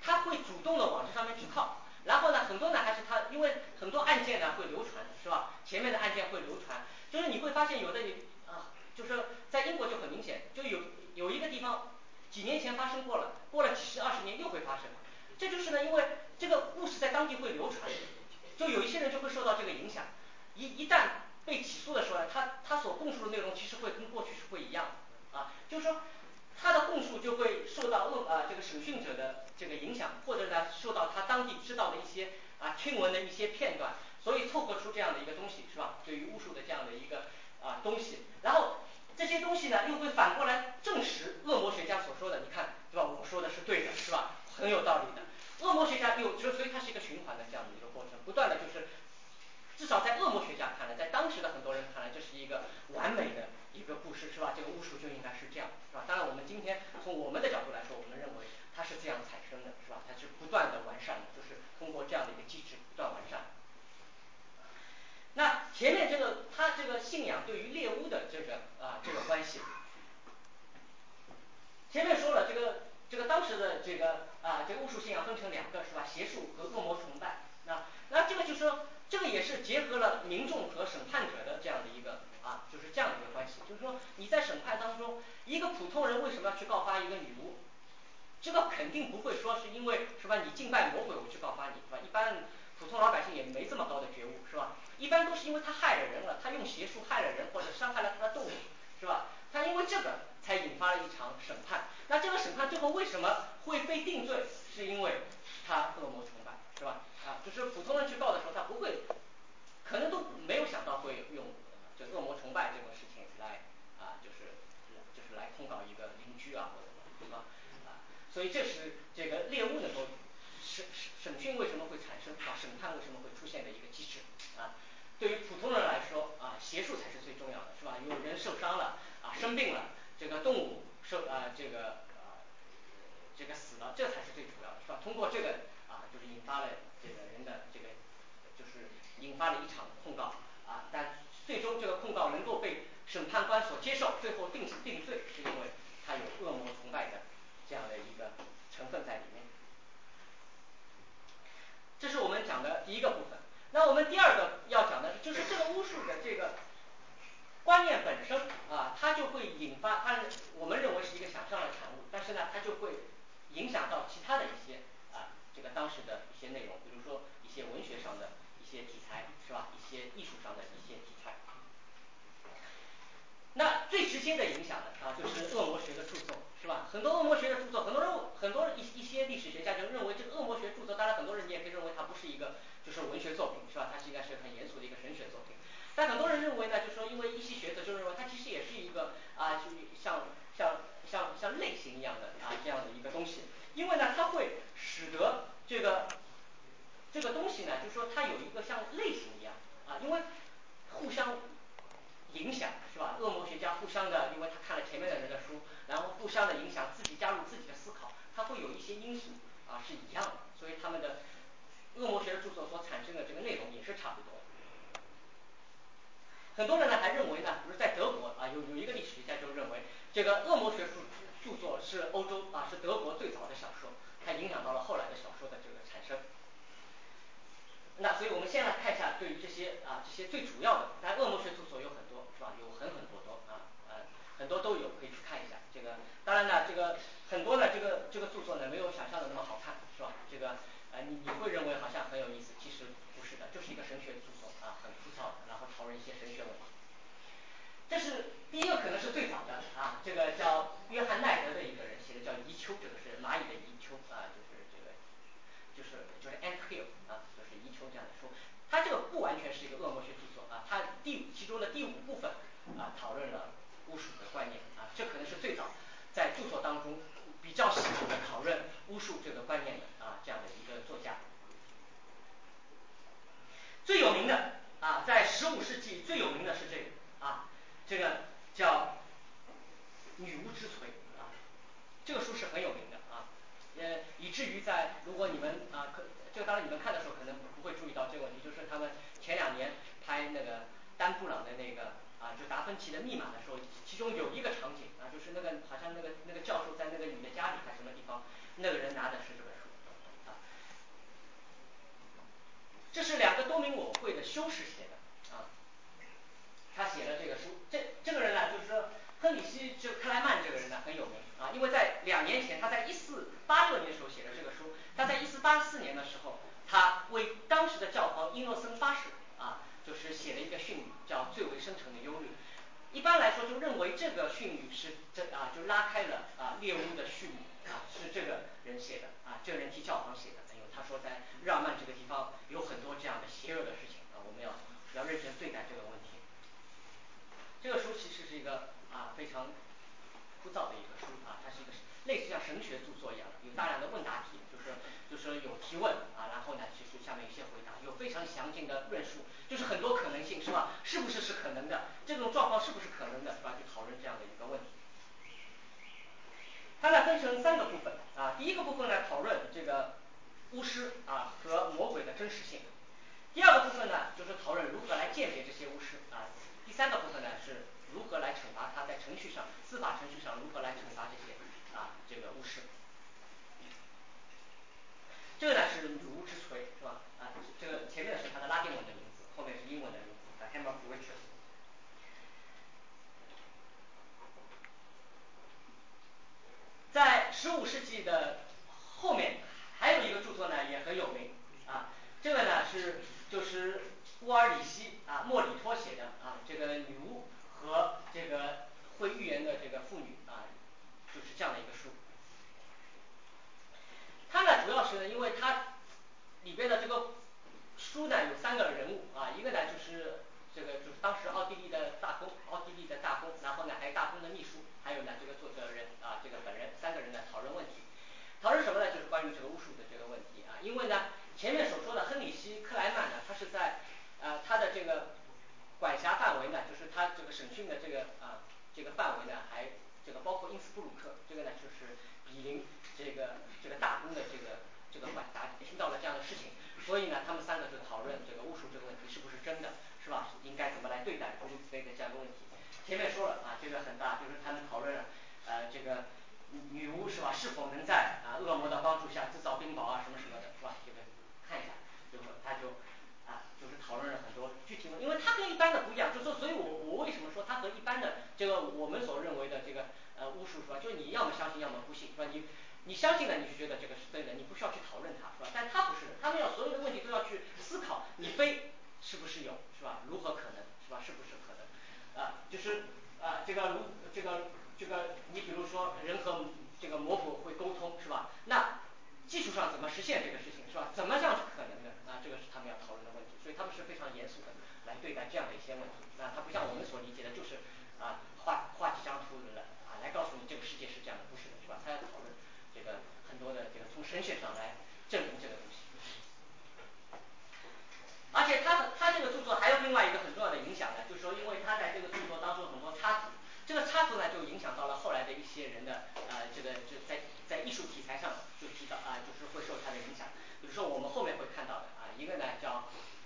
他会主动的往这上面去靠。然后呢，很多呢还是他，因为很多案件呢会流传，是吧？前面的案件会流传，就是你会发现有的你啊，就是在英国就很明显，就有有一个地方几年前发生过了，过了几十二十年又会发生。这就是呢，因为这个故事在当地会流传，就有一些人就会受到这个影响。一一旦被起诉的时候呢，他他所供述的内容其实会跟过去是会一样的啊，就是说他的供述就会受到恶啊这个审讯者的这个影响，或者呢受到他当地知道的一些啊听闻的一些片段，所以凑合出这样的一个东西，是吧？对于巫术的这样的一个啊东西，然后这些东西呢又会反过来证实恶魔学家所说的，你看，对吧？我说的是对的，是吧？很有道理的。恶魔学家又就所以它是一个循环的这样的一个过程，不断的就是，至少在恶魔学家看来，在当时的很多人看来，这是一个完美的一个故事，是吧？这个巫术就应该是这样，是吧？当然我们今天从我们的角度来说，我们认为它是这样产生的，是吧？它是不断的完善的，就是通过这样的一个机制不断完善。那前面这个他这个信仰对于猎巫的这个啊这个关系，前面说了这个。这个当时的这个啊，这个巫术信仰分成两个是吧？邪术和恶魔崇拜。那那这个就是说，这个也是结合了民众和审判者的这样的一个啊，就是这样的一个关系。就是说你在审判当中，一个普通人为什么要去告发一个女巫？这个肯定不会说是因为是吧？你敬拜魔鬼我去告发你是吧？一般普通老百姓也没这么高的觉悟是吧？一般都是因为他害了人了，他用邪术害了人或者伤害了他的动物是吧？他因为这个才引发了一场审判。那这个审判最后为什么会被定罪？是因为他恶魔崇拜，是吧？啊，就是普通人去告的时候，他不会，可能都没有想到会用就恶魔崇拜这种事情来啊，就是就是来控告一个邻居啊或者什么，是吧？啊，所以这是这个猎物能够审审审讯为什么会产生啊？审判为什么会出现的一个机制啊？对于普通人来说啊，邪术才是最重要的，是吧？有人受伤了啊，生病了，这个动物。受啊这个啊这个死了，这才是最主要的，是吧？通过这个啊就是引发了这个人的这个就是引发了一场控告啊但最终这个控告能够被审判官所接受最后定定罪是因为他有恶魔崇拜的这样的一个成分在里面。这是我们讲的第一个部分。那我们第二个要讲的就是这个巫术的这个观念本身啊它就会引发它我们认为是一个想象的产物但是呢它就会影响到其他的一些这个当时的一些内容，比如说一些文学上的一些题材是吧？一些艺术上的一些题材。那最直接的影响呢啊，就是恶魔学的著作是吧？很多恶魔学的著作，很多人很多一一些历史学家就认为这个恶魔学著作，当然很多人你也可以认为它不是一个就是文学作品是吧？它是应该是很严肃的一个神学作品。但很多人认为呢，就是说因为一些学者就认为它其实也是一个啊，就像像像像类型一样的啊这样的一个东西，因为呢它会使得这个这个东西呢，就说它有一个像类型一样啊，因为互相影响是吧？恶魔学家互相的，因为他看了前面的人的书，然后互相的影响，自己加入自己的思考，它会有一些因素啊是一样的，所以他们的恶魔学的著作所产生的这个内容也是差不多。很多人呢还认为呢，比如在德国啊有有一个历史学家就认为，这个恶魔学著著作是欧洲啊是德国最早的小说，它影响到了后来的小说的这个产生。那所以我们先来看一下对于这些啊这些最主要的，但恶魔学著作有很多是吧？有很很多多啊呃很多都有可以去看一下，这个当然呢这个很多呢这个这个著作呢没有想象的那么好看是吧？这个呃你你会认为好像很有意思，其实不是的，就是一个神学著作啊很枯燥，然后讨论一些神学问题。这是第一个可能是最早的啊，这个叫约翰奈德的一个人写的叫遗丘，这个是蚂蚁的遗丘啊就是这个就是就是 ant hill 啊就是遗丘这样的书，它这个不完全是一个恶魔学著作啊，它第五其中的第五部分啊讨论了巫术的观念啊，这可能是最早在著作当中比较系统的讨论巫术这个观念的啊这样的一个作家。最有名的啊在十五世纪最有名的是这个啊这个叫女巫之锤啊，这个书是很有名的啊，呃以至于在如果你们啊可这个当然你们看的时候可能不会注意到这个问题，就是他们前两年拍那个丹布朗的那个啊就达芬奇的密码的时候，其中有一个场景啊就是那个好像那个那个教授在那个女的家里还什么地方，那个人拿的是这本书啊。这是两个多明我会的修士写的，他写的这个书，这这个人呢就是说亨里希就克莱曼这个人呢很有名啊，因为在两年前他在一四八六年的时候写的这个书，他在一四八四年的时候，他为当时的教皇伊诺森八世啊就是写了一个训语，叫最为深沉的忧虑。一般来说就认为这个训语是这啊就拉开了啊猎巫的序幕啊，是这个人写的啊，这个人替教皇写的，他说在日耳曼这个地方有很多这样的邪恶的事情啊，我们要要认真对待这个问题。这个书其实是一个啊非常枯燥的一个书啊，它是一个类似像神学著作一样的，有大量的问答题，就是就是有提问啊，然后呢其实下面一些回答，有非常详尽的论述，就是很多可能性是吧？是不是是可能的？这种状况是不是可能的是吧？去讨论这样的一个问题。它呢分成三个部分啊，第一个部分呢讨论这个巫师啊和魔鬼的真实性。第二个部分呢就是讨论如何来鉴别这些巫师啊，第三个部分呢是如何来惩罚他在程序上司法程序上如何来惩罚这些啊这个巫师。这个呢是女巫之锤是吧？啊这个前面的是它的拉丁文的名字，后面是英文的名字，The Hammer of Witches。在十五世纪的后面还有一个著作呢也很有名啊，这个呢是就是乌尔里希啊莫里托写的啊这个女巫和这个会预言的这个妇女啊，就是这样的一个书。它呢主要是呢因为它里边的这个书呢有三个人物啊，一个呢就是这个就是当时奥地利的大公，奥地利的大公，然后呢还有大公的秘书，还有呢这个作者人啊这个本人三个人呢讨论问题。讨论什么呢？就是关于这个巫术的这个问题啊，因为呢前面所说的亨里希克莱曼呢，他是在呃他的这个管辖范围呢，就是他这个审讯的这个啊这个范围呢，还这个包括因斯布鲁克，这个呢就是比邻这个这个大公的这个这个管辖，听到了这样的事情，所以呢他们三个就讨论这个巫术这个问题是不是真的是吧？应该怎么来对待诸如此类的这样一个问题。前面说了啊这个很大，就是他们讨论了呃这个女巫是吧？是否能在啊恶魔的帮助下制造冰雹啊什么什么的是吧？这个看一下，最后他就啊就是讨论了很多具体的，因为它跟一般的不一样，就说所以我我为什么说它和一般的这个我们所认为的这个呃巫术是吧？就你要么相信，要么不信是吧？你你相信了，你就觉得这个是对的，你不需要去讨论它是吧？但他不是的，他们要所有的问题都要去思考，你非是不是有是吧？如何可能是吧？是不是可能？啊，就是啊这个如这个这个你比如说人和这个魔鬼会沟通是吧？那技术上怎么实现这个事情是吧？怎么样是可能的啊？这个是他们要讨论的问题，所以他们是非常严肃的来对待这样的一些问题啊，他不像我们所理解的，就是啊画画几张图来啊来告诉你这个世界是这样的，不是的是吧？他要讨论这个很多的这个从神学上来证明这个东西。而且他他这个著作还有另外一个很重要的影响呢，就是说因为他在这个著作当中很多插图。这个插图呢，就影响到了后来的一些人的呃，这个就在在艺术题材上就知道啊，就是会受他的影响。比如说我们后面会看到的啊，一个呢叫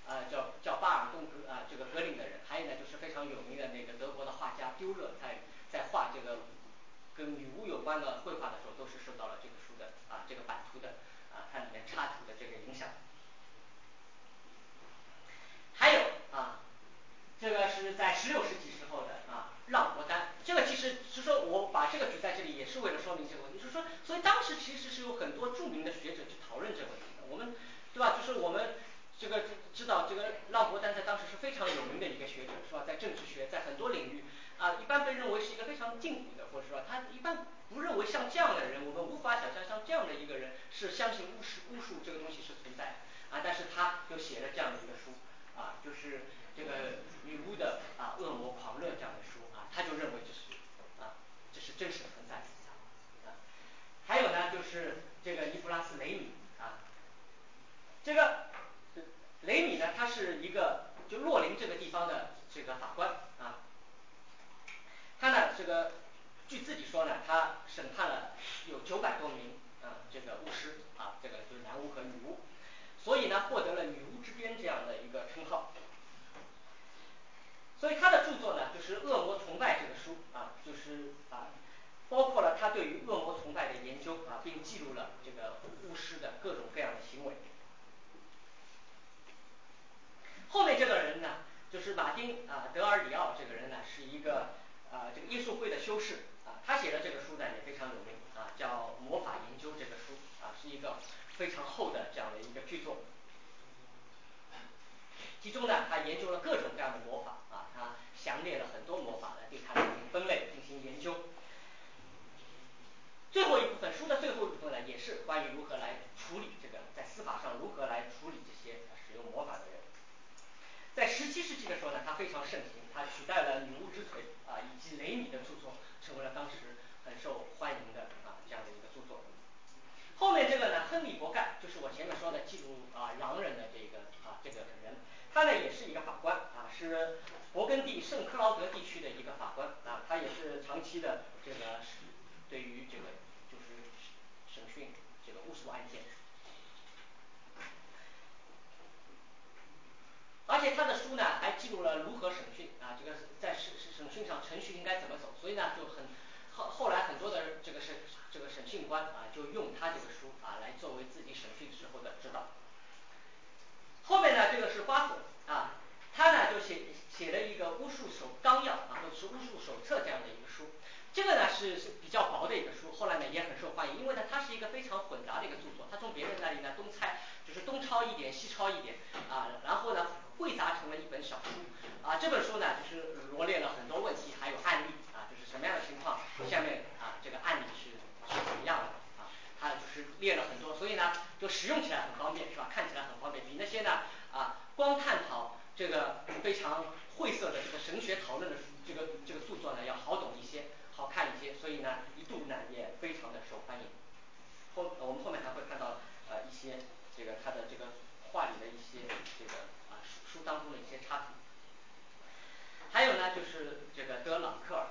呃叫叫巴尔贡格啊这个格林的人，还有呢就是非常有名的那个德国的画家丢勒，在在画这个跟女巫有关的绘画的时候，都是受到了这个书的啊这个版图的啊它里面插图的这个影响。还有啊，这个是在十六世纪时候的啊让伯丹，这个其实是说我把这个举在这里，也是为了说明这个问题，就是说所以当时其实是有很多著名的学者去讨论这个问题的，我们对吧？就是我们这个知道这个让伯丹在当时是非常有名的一个学者是吧？在政治学在很多领域啊，一般被认为是一个非常进步的，或者说他一般不认为像这样的人，我们无法想象像这样的一个人是相信巫师巫术这个东西是存在的啊，但是他就写了这样的一个书。啊，就是这个女巫的啊恶魔狂热这样的书啊，他就认为这是啊这是真实存在的啊。还有呢就是这个尼古拉斯雷米啊，这个雷米呢他是一个就洛林这个地方的这个法官啊，他呢这个据自己说呢，他审判了有九百多名啊这个巫师啊，这个就是男巫和女巫。所以呢获得了女巫之鞭这样的一个称号。所以他的著作呢就是《恶魔崇拜》这个书啊，就是啊包括了他对于恶魔崇拜的研究啊，并记录了这个巫师的各种各样的行为。后面这个人呢，就是马丁啊德尔里奥这个人呢，是一个啊这个耶稣会的修士啊，他写的这个书呢也非常有名啊，叫《魔法研究》这个书啊，是一个非常厚的这样的一个巨作。其中呢他研究了各种各样的魔法啊，他详列了很多魔法来对它进行分类进行研究。最后一部分书的最后一部分呢，也是关于如何来处理这个在司法上如何来处理这些使用魔法的人。在十七世纪的时候呢，他非常盛行，他取代了女巫之腿啊以及雷米的著作，成为了当时很受欢迎的啊这样的一个著作。后面这个呢，亨利伯盖就是我前面说的记录啊狼人的这个啊这个人，他呢也是一个法官啊，是勃艮第圣克劳德地区的一个法官啊，他也是长期的这个对于这个就是审讯这个巫术案件。而且他的书呢还记录了如何审讯啊，这个在审审讯上程序应该怎么走，所以呢就很后后来很多的这个审这个审讯官啊，就用他这个书啊来作为自己审讯时候的指导。后面呢这个是花索啊，他呢就写写了一个巫术手纲要啊，或者是巫术手册这样的一个书。这个呢是是比较薄的一个书，后来呢也很受欢迎，因为呢它是一个非常混杂的一个著作，他从别人那里呢东猜就是东抄一点西抄一点啊，然后呢汇杂成了一本小书啊，这本书呢就是罗列了很多问题，还有案例啊，就是什么样的情况，下面啊这个案例是是怎么样的啊，就是列了很多，所以呢就使用起来很方便是吧？看起来很方便，比那些呢啊光探讨这个非常晦涩的这个神学讨论的这个这个著作呢要好懂一些。好看一些，所以呢一度呢也非常的受欢迎。后我们后面还会看到呃一些这个他的这个画里的一些这个啊书书当中的一些插图。还有呢就是这个德朗克。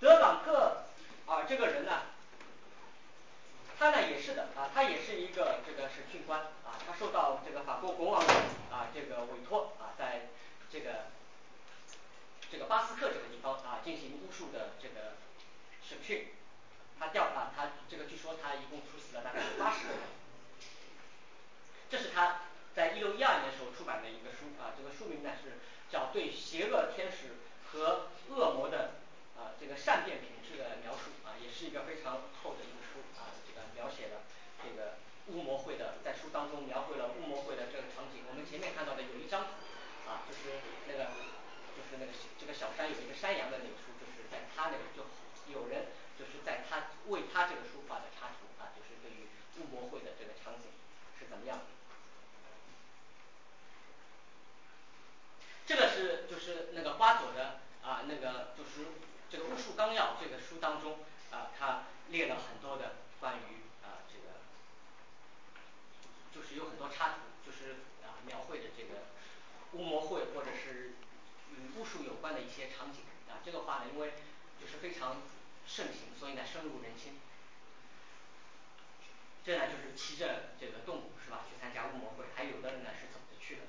德朗克啊这个人呢，他呢也是的啊，他也是一个这个审讯官啊，他受到这个法国国王啊这个委托啊，在这个这个巴斯克这个地方啊进行巫术的这个审讯，他调啊他这个据说他一共处死了大概有八十个人。这是他在一六一二年时候出版的一个书啊，这个书名呢是叫对邪恶天使和恶魔的啊这个善变品质的描述啊，也是一个非常厚的一个书啊，这个描写了这个乌魔会的在书当中描绘了乌魔会的这个场景，我们前面看到的有一张图啊就是那个就是那个这个小山有一个山羊的那个书，就是在他那个就有人就是在他为他这个书画的插图啊，就是对于乌魔会的这个场景是怎么样的。这个是就是那个花朵的啊那个就是这个巫术纲要这个书当中啊，他列了很多的关于啊这个就是有很多插图，就是啊描绘的这个巫魔会或者是与巫术有关的一些场景啊，这个画呢因为就是非常盛行，所以呢深入人心。这呢就是骑着这个动物是吧去参加巫魔会，还有的人呢是走着去的。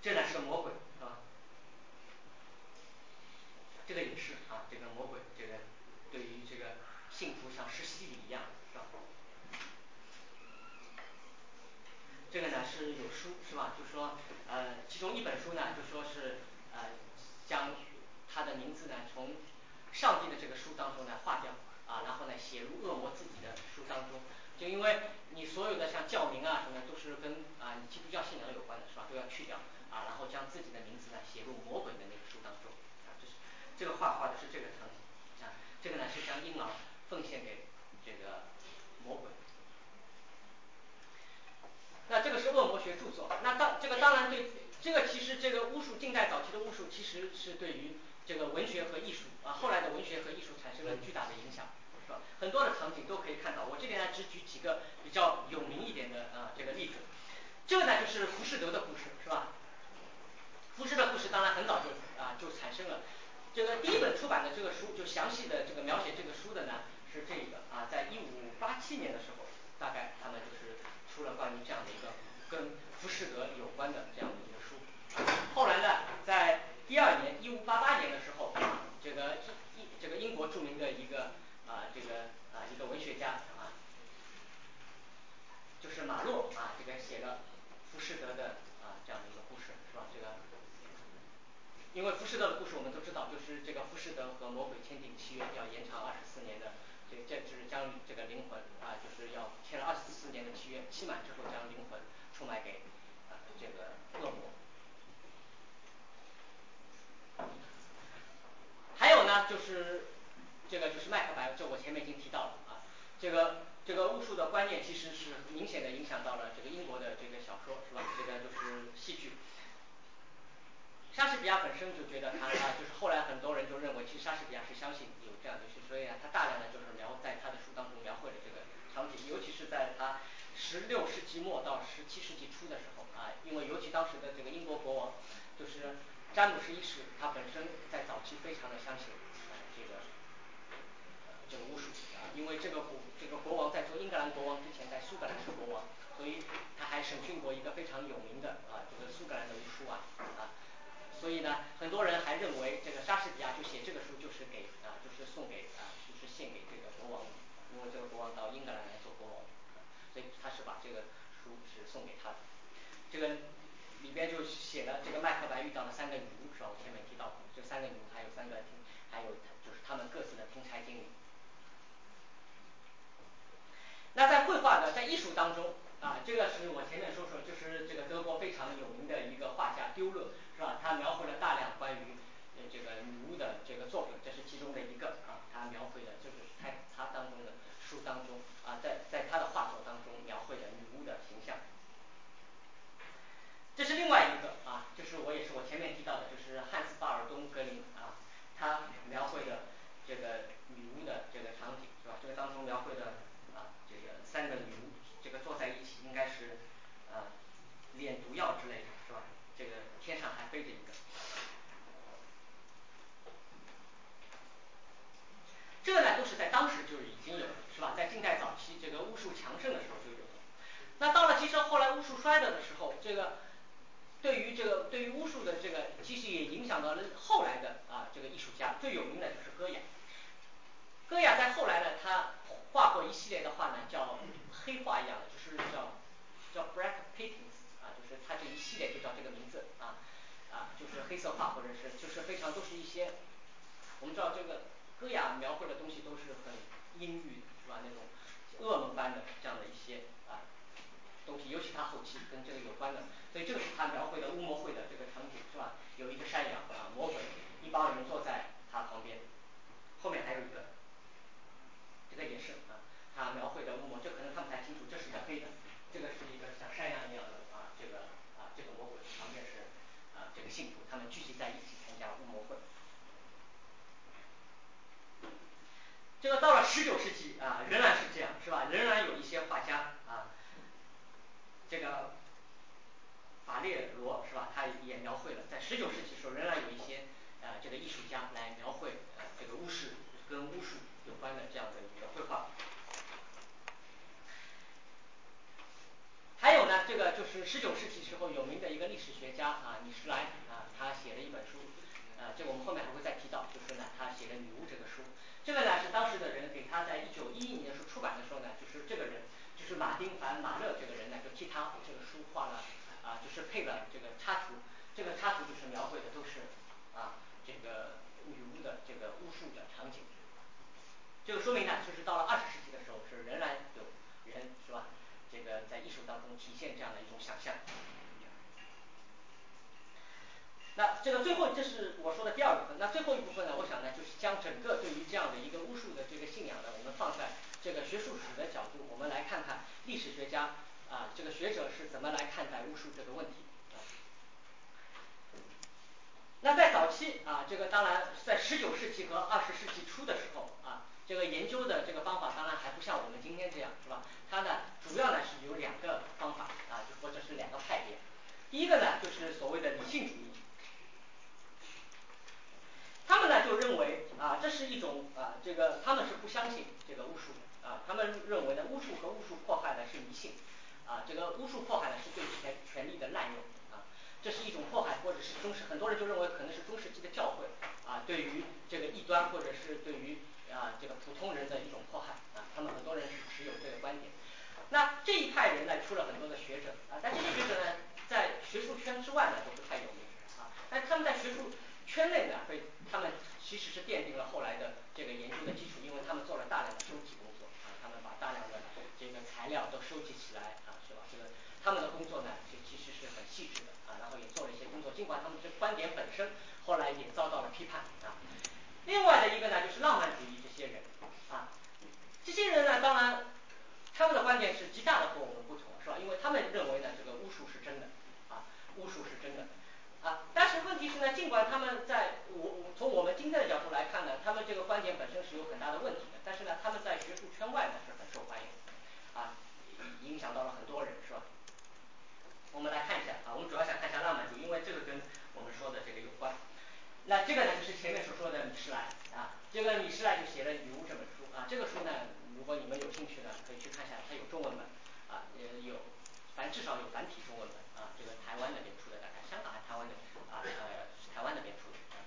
这呢是个魔鬼是吧？这个也是啊这个魔鬼这个对于这个幸福像施洗礼一样是吧？这个呢是有书是吧？就说呃其中一本书呢就说是呃将他的名字呢从上帝的这个书当中呢划掉啊，然后呢写入恶魔自己的书当中，就因为你所有的像教名啊什么都是跟啊基督教信仰有关的是吧？都要去掉啊，然后将自己的名字呢写入魔鬼的那个书当中，这个画画的是这个场景啊，这个呢是将婴儿奉献给这个魔鬼。那这个是恶魔学著作，那当这个当然对这个其实这个巫术近代早期的巫术其实是对于这个文学和艺术啊后来的文学和艺术产生了巨大的影响是吧？很多的场景都可以看到，我这边呢只举几个比较有名一点的啊这个例子，这个呢就是浮士德的故事是吧？浮士德故事当然很早就啊就产生了，这个第一本出版的这个书就详细的这个描写这个书的呢是这个啊在一五八七年的时候，大概他们就是出了关于这样的一个跟浮士德有关的这样的一个书，后来呢在第二年一五八八年的时候，这个英这个英国著名的一个啊这个啊一个文学家啊就是马洛啊这个写了浮士德的啊这样的一个故事是吧？这个因为浮士德的故事我们都知道，就是这个浮士德和魔鬼签订契约，要延长二十四年的，这这就是将这个灵魂啊就是要签了二十四年的契约，期满之后将灵魂出卖给啊这个恶魔。还有呢就是这个就是麦克白，这我前面已经提到了啊，这个这个巫术的观念其实是明显的影响到了这个英国的这个小说是吧？这个就是戏剧。莎士比亚本身就觉得他啊就是后来很多人就认为，其实莎士比亚是相信有这样的事，所以呢他大量的就是描在他的书当中描绘了这个场景，尤其是在他十六世纪末到十七世纪初的时候啊，因为尤其当时的这个英国国王就是詹姆士一世，他本身在早期非常的相信这个这个巫术啊，因为这个国这个国王在做英格兰国王之前，在苏格兰是国王，所以他还审讯过一个非常有名的啊这个苏格兰的巫术啊啊。所以呢很多人还认为这个莎士比亚就写这个书就是给啊就是送给啊就是献给这个国王，因为这个国王到英格兰来做国王，所以他是把这个书是送给他的。这个里边就写了这个麦克白遇到了三个女巫是吧？我前面提到这三个女巫还有三个还有就是他们各自的听差经历。那在绘画的在艺术当中啊这个是我前面说说就是这个德国非常有名的一个画家丢勒是吧？他描绘了大量关于这个女巫的这个作品，这是其中的一个啊，他描绘的就是他他当中的书当中啊在在他的画作当中描绘的女巫的形象。这是另外一个啊就是我也是我前面提到的就是汉斯巴尔东格林啊，他描绘的这个女巫的这个场景是吧？这个当中描绘的啊这个三个女巫这个坐在一起应该是呃炼毒药之类的是吧？这个天上还飞着一个。这个呢都是在当时就已经有了是吧？在近代早期这个巫术强盛的时候就有了。那到了其实后来巫术衰落的时候，这个对于这个对于巫术的这个其实也影响到了后来的啊这个艺术家，最有名的就是戈雅。戈雅在后来呢他画过一系列的画呢，叫黑画一样的，就是叫叫 black paintings 啊就是他这一系列就叫这个名字啊啊就是黑色画或者是就是非常都是一些我们知道这个戈雅描绘的东西都是很阴郁是吧？那种噩梦般的这样的一些啊东西，尤其他后期跟这个有关的，所以这个是他描绘的乌魔会的这个场景是吧？有一个山羊啊魔鬼一帮人坐在他旁边，后面还有一个这个也是啊他描绘的乌魔，这可能看不太清楚，这是一个黑的，这个是一个像山羊一样的啊这个啊这个魔鬼旁边是啊这个信徒，他们聚集在一起参加巫魔会。这个到了十九世纪啊仍然是这样是吧？仍然有一些画家啊这个法列罗是吧？他也描绘了在十九世纪时候仍然有一些啊这个艺术家来描绘啊这个巫师跟巫术有关的这样的一个绘画。还有呢这个就是十九世纪时候有名的一个历史学家啊米施莱啊，他写了一本书啊这个我们后面还会再提到，就是呢他写的女巫这个书，这个呢是当时的人给他在一九一一年时候出版的时候呢，就是这个人就是马丁凡马勒这个人呢就替他这个书画了啊就是配了这个插图，这个插图就是描绘的都是啊这个女巫的这个巫术的场景。这个说明呢就是到了二十世纪的时候是仍然有人是吧？这个在艺术当中体现这样的一种想象。那这个最后这是我说的第二部分，那最后一部分呢，我想呢就是将整个对于这样的一个巫术的这个信仰呢，我们放在这个学术史的角度，我们来看看历史学家啊这个学者是怎么来看待巫术这个问题。那在早期啊这个当然在十九世纪和二十世纪初的时候啊，这个研究的这个方法当然还不像我们今天这样是吧？它呢主要呢是有两个方法啊或者是两个派别，第一个呢就是所谓的理性主义。他们呢就认为啊这是一种啊这个他们是不相信这个巫术的啊，他们认为呢巫术和巫术迫害呢是迷信啊这个巫术迫害呢是对权权力的滥用啊，这是一种迫害，或者是中世很多人就认为可能是中世纪的教会啊对于这个异端或者是对于啊这个普通人的一种迫害啊，他们很多人是持有这个观点。那这一派人呢出了很多的学者啊，但这些学者呢在学术圈之外呢都不太有名啊，但他们在学术圈内呢会他们其实是奠定了后来的这个研究的基础，因为他们做了大量的收集工作啊，他们把大量的这个材料都收集起来啊是吧？这个他们的工作呢就其实是很细致的啊，然后也做了一些工作，尽管他们这观点本身后来也遭到了批判啊。另外的一个呢就是浪漫主义这些人啊，这些人呢当然他们的观点是极大的和我们不同是吧？因为他们认为呢这个巫术是真的啊，巫术是真的。啊但是问题是呢尽管他们在我从我们今天的角度来看呢，他们这个观点本身是有很大的问题的，但是呢他们在学术圈外呢是很受欢迎啊，影响到了很多人是吧？我们来看一下啊，我们主要想看一下浪漫主义，因为这个跟我们说的这个有关。那这个呢就是前面所说的米施莱啊，这个米施莱就写了女巫这本书啊，这个书呢如果你们有兴趣呢可以去看一下，它有中文本啊也有反正至少有繁体中文本啊，这个台湾那边出的，大概香港还台湾的啊呃台湾那边出的啊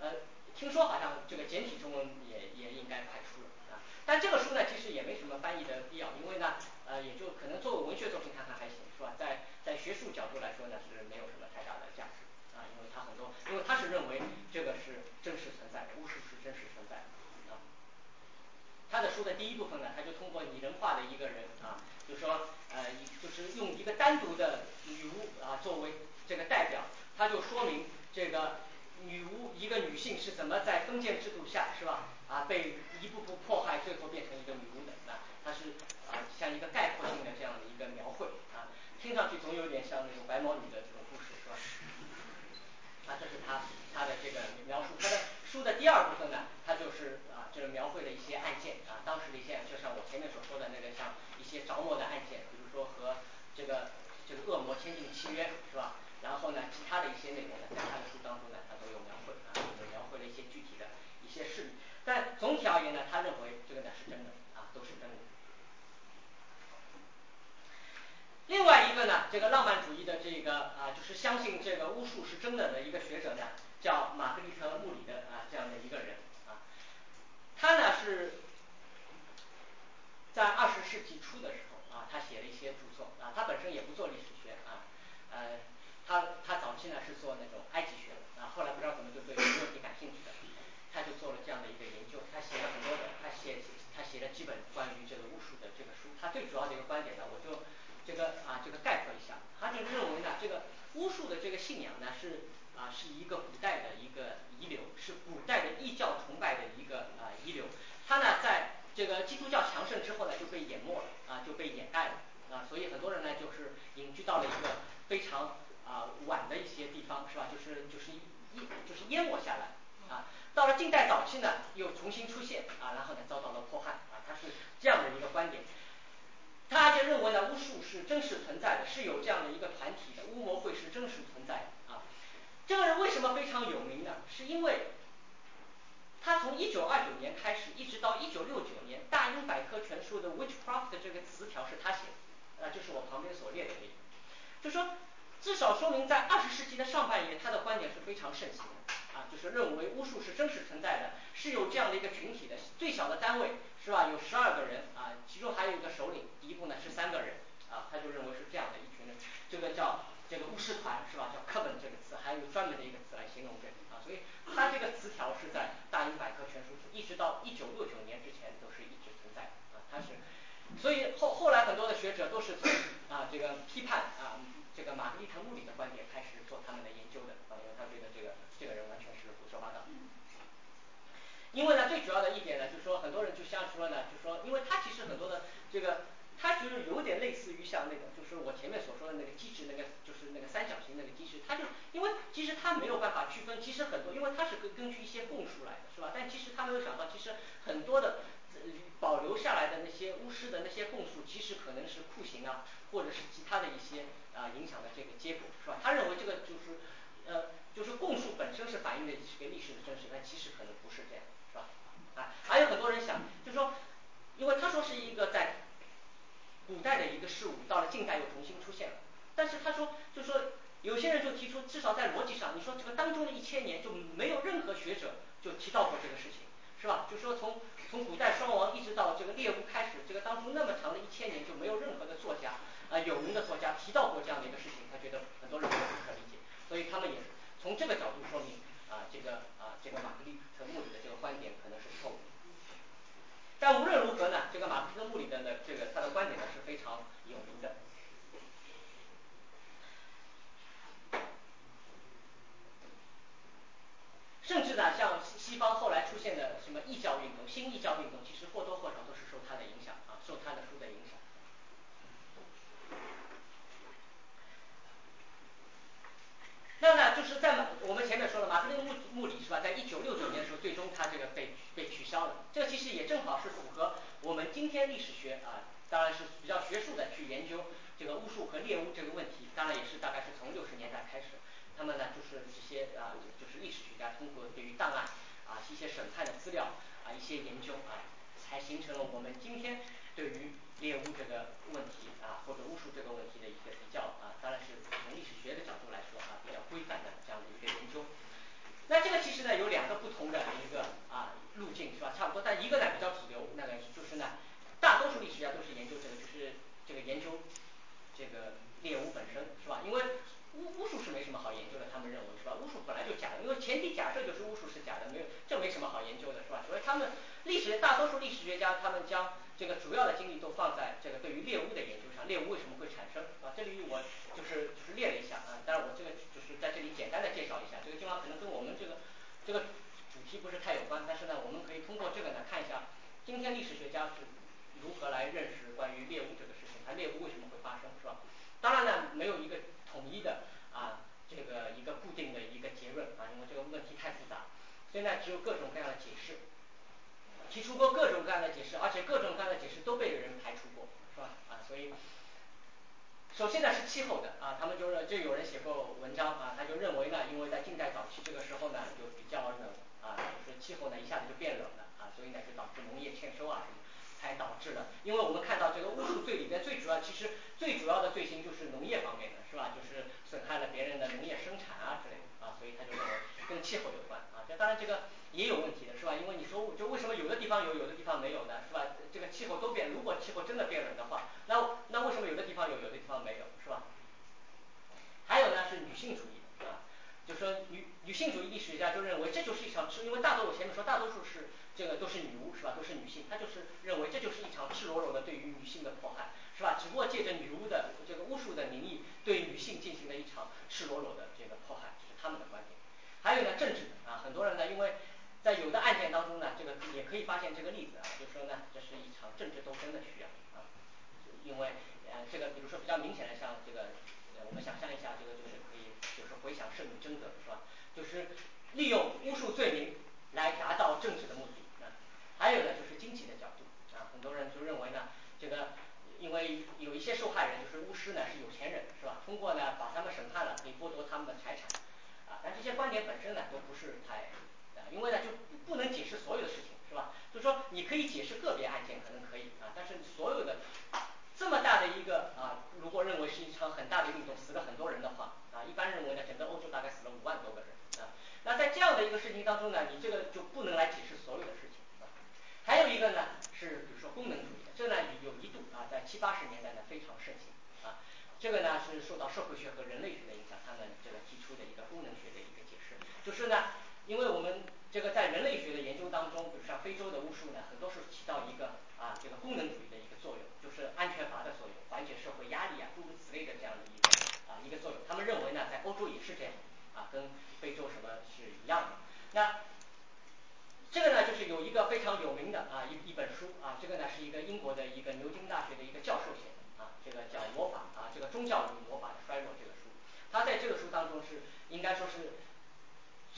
呃听说好像这个简体中文也也应该快出了啊，但这个书呢其实也没什么翻译的必要，因为呢呃也就可能作为文学作品看看还行是吧？在在学术角度来说呢是没有什么太大的价值啊，因为他很多因为他是认为这个是真实存在的，巫术是真实存在的啊。他的书的第一部分呢，他就通过拟人化的一个人啊，就说呃就是用一个单独的女巫啊作为这个代表，他就说明这个女巫一个女性是怎么在封建制度下是吧？啊被一步步迫害，最后变成一个女巫的啊，他是啊像一个概括性的这样的一个描绘啊，听上去总有点像那种白毛女的这种？啊这是他他的这个描述，他的书的第二部分呢，他就是啊就是描绘了一些案件啊，当时的一些就像我前面所说的那个像一些着魔的案件，比如说和这个这个恶魔签订契约是吧？然后呢其他的一些内容呢，在他的书当中呢他都有描绘啊，有描绘了一些具体的一些事例，但总体而言呢，他认为这个呢是真的啊都是真的。另外一个呢这个浪漫主义的这个啊就是相信这个巫术是真的的一个学者呢，叫玛格丽特穆里的啊这样的一个人啊，他呢是在二十世纪初的时候啊，他写了一些著作啊，他本身也不做历史学啊，呃他他早期呢是做那种埃及学的啊，后来不知道怎么就对这个问题感兴趣的，他就做了这样的一个研究，他写了很多的，他写他写了几本关于这个巫术的这个书，他最主要的一个观点呢，我就这个啊这个概括一下，他就认为呢这个巫术的这个信仰呢是啊是一个古代的一个遗留，是古代的异教崇拜的一个啊遗留，他呢在这个基督教强盛之后呢就被淹没了啊就被掩盖了啊，所以很多人呢就是隐居到了一个非常啊晚的一些地方是吧？就是就是淹就是淹没下来啊，到了近代早期呢又重新出现啊，然后呢遭到了迫害啊，他是这样的一个观点。他就认为呢巫术是真实存在的，是有这样的一个团体的，巫魔会是真实存在的啊。这个人为什么非常有名呢？是因为他从一九二九年开始，一直到一九六九年，大英百科全书的 witchcraft 这个词条是他写的，呃就是我旁边所列的这个，就说至少说明在二十世纪的上半叶，他的观点是非常盛行的，啊就是认为巫术是真实存在的，是有这样的一个群体的，最小的单位是吧？有十二个人啊，其中还有一个首领，一共呢是三个人啊，他就认为是这样的一群人，这个叫这个巫师团是吧？叫课本这个词，还有专门的一个词来形容这个啊，所以他这个词条是在大英百科全书一直到一九六九年之前都是一直存在啊，他是，所以后后来很多的学者都是从啊这个批判啊这个马格丽特物理的观点开始做他们的研究的啊，因为他觉得这个这个人完全是胡说八道。因为呢最主要的一点呢就是说很多人就像说呢就说，因为他其实很多的这个他其实有点类似于像那个就是我前面所说的那个机制那个就是那个三角形那个机制，他就因为其实他没有办法区分，其实很多因为他是根根据一些供述来的是吧？但其实他没有想到，其实很多的保留下来的那些巫师的那些供述，其实可能是酷刑啊，或者是其他的一些啊影响的这个结果是吧？他认为这个就是呃就是供述本身是反映的这个历史的真实，但其实可能不是这样是吧？啊还有很多人想就是说，因为他说是一个在古代的一个事物，到了近代又重新出现了，但是他说就说有些人就提出，至少在逻辑上，你说这个当中的一千年就没有任何学者就提到过这个事情是吧？就说从从古代双王一直到这个猎巫开始，这个当中那么长的一千年就没有任何的作家啊有名的作家提到过这样的一个事情，他觉得很多人不可理解，所以他们也从这个角度说明啊这个啊这个马格丽特穆里的这个观点可能是错误的。但无论如何呢，这个马克思穆里的呢这个他的观点呢是非常有名的。甚至呢像西西方后来出现的什么异教运动，新异教运动其实或多或少都是受他的影响啊，受他的书的影响。那呢就是在我们前面说了马克利穆穆里是吧，在一九六九年的时候最终他这个被被取消了，这其实也正好是符合我们今天历史学啊当然是比较学术的去研究这个巫术和猎巫这个问题，当然也是大概是从六十年代开始，他们呢就是这些啊就是历史学家通过对于档案啊一些审判的资料啊一些研究啊，才形成了我们今天对于猎巫这个问题啊或者巫术这个问题的一个比较啊当然是从历史学的角度来说啊比较规范的这样的一个研究。那这个其实呢有两个不同的一个啊路径是吧？差不多，但一个呢比较主流，那个就是呢大多数历史学家都是研究这个就是这个研究这个猎巫本身是吧？因为巫巫术是没什么好研究的，他们认为是吧？巫术本来就假的，因为前提假设就是巫术是假的，没有这没什么好研究的是吧？所以他们历史大多数历史学家他们将这个主要的精力都放在这个对于猎巫的研究上，猎巫为什么会产生啊？这里我就是就是列了一下啊，当然我这个就是在这里简单的介绍一下，这个地方可能跟我们这个这个主题不是太有关，但是呢我们可以通过这个呢看一下今天历史学家是如何来认识关于猎巫这个事情，它猎巫为什么会发生是吧？当然呢没有一个统一的啊这个一个固定的一个结论啊，因为这个问题太复杂，现在只有各种各样的解释，提出过各种各样的解释，而且各种各样的解释都被人排除过是吧？啊所以首先呢是气候的啊，他们就就有人写过文章啊，他就认为呢因为在近代早期这个时候呢就比较冷啊，就是气候呢一下子就变冷了啊，所以呢就导致农业欠收啊什么。才导致的，因为我们看到这个巫术罪里边最主要其实最主要的罪行就是农业方面的是吧？就是损害了别人的农业生产啊之类的啊，所以他就认为跟气候有关啊，这当然这个也有问题的是吧？因为你说就为什么有的地方有，有的地方没有呢是吧？这个气候都变，如果气候真的变冷的话，那那为什么有的地方有，有的地方没有是吧？还有呢是女性主义，就说女女性主义历史学家就认为这就是一场赤，因为大多我前面说大多数是这个都是女巫是吧，都是女性，她就是认为这就是一场赤裸裸的对于女性的迫害是吧？只不过借着女巫的这个巫术的名义对女性进行了一场赤裸裸的这个迫害，这是他们的观点。还有呢政治啊，很多人呢因为在有的案件当中呢，这个也可以发现这个例子啊，就说呢这是一场政治斗争的需要啊，因为呃这个比如说比较明显的像这个我们想象一下这个就是可以就是回想圣女贞德是吧？就是利用巫术罪名来达到政治的目的啊。还有呢就是经济的角度啊，很多人就认为呢这个因为有一些受害人就是巫师呢是有钱人是吧？通过呢把他们审判了，可以剥夺他们的财产啊，但这些观点本身呢都不是太啊，因为呢就不能解释所有的事情是吧？就是说你可以解释个别案件可能可以啊，但是所有的这么大的一个啊，如果认为是一场很大的运动，死了很多人的话啊，一般认为呢整个欧洲大概死了五万多个人啊，那在这样的一个事情当中呢，你这个就不能来解释所有的事情啊。还有一个呢是比如说功能主义的，这呢有一度啊在七八十年代呢非常盛行啊，这个呢是受到社会学和人类学的影响，他们这个提出的一个功能学的一个解释，就是呢因为我们这个在人类学的研究当中，比如像非洲的巫术呢，很多是起到一个啊这个功能主义的一个作用，就是安全阀的作用，缓解社会压力啊诸如此类的这样的一个啊一个作用，他们认为呢在欧洲也是这样啊，跟非洲什么是一样的。那这个呢就是有一个非常有名的啊一一本书啊，这个呢是一个英国的一个牛津大学的一个教授写的啊，这个叫魔法啊这个宗教与魔法的衰落这个书，他在这个书当中是应该说是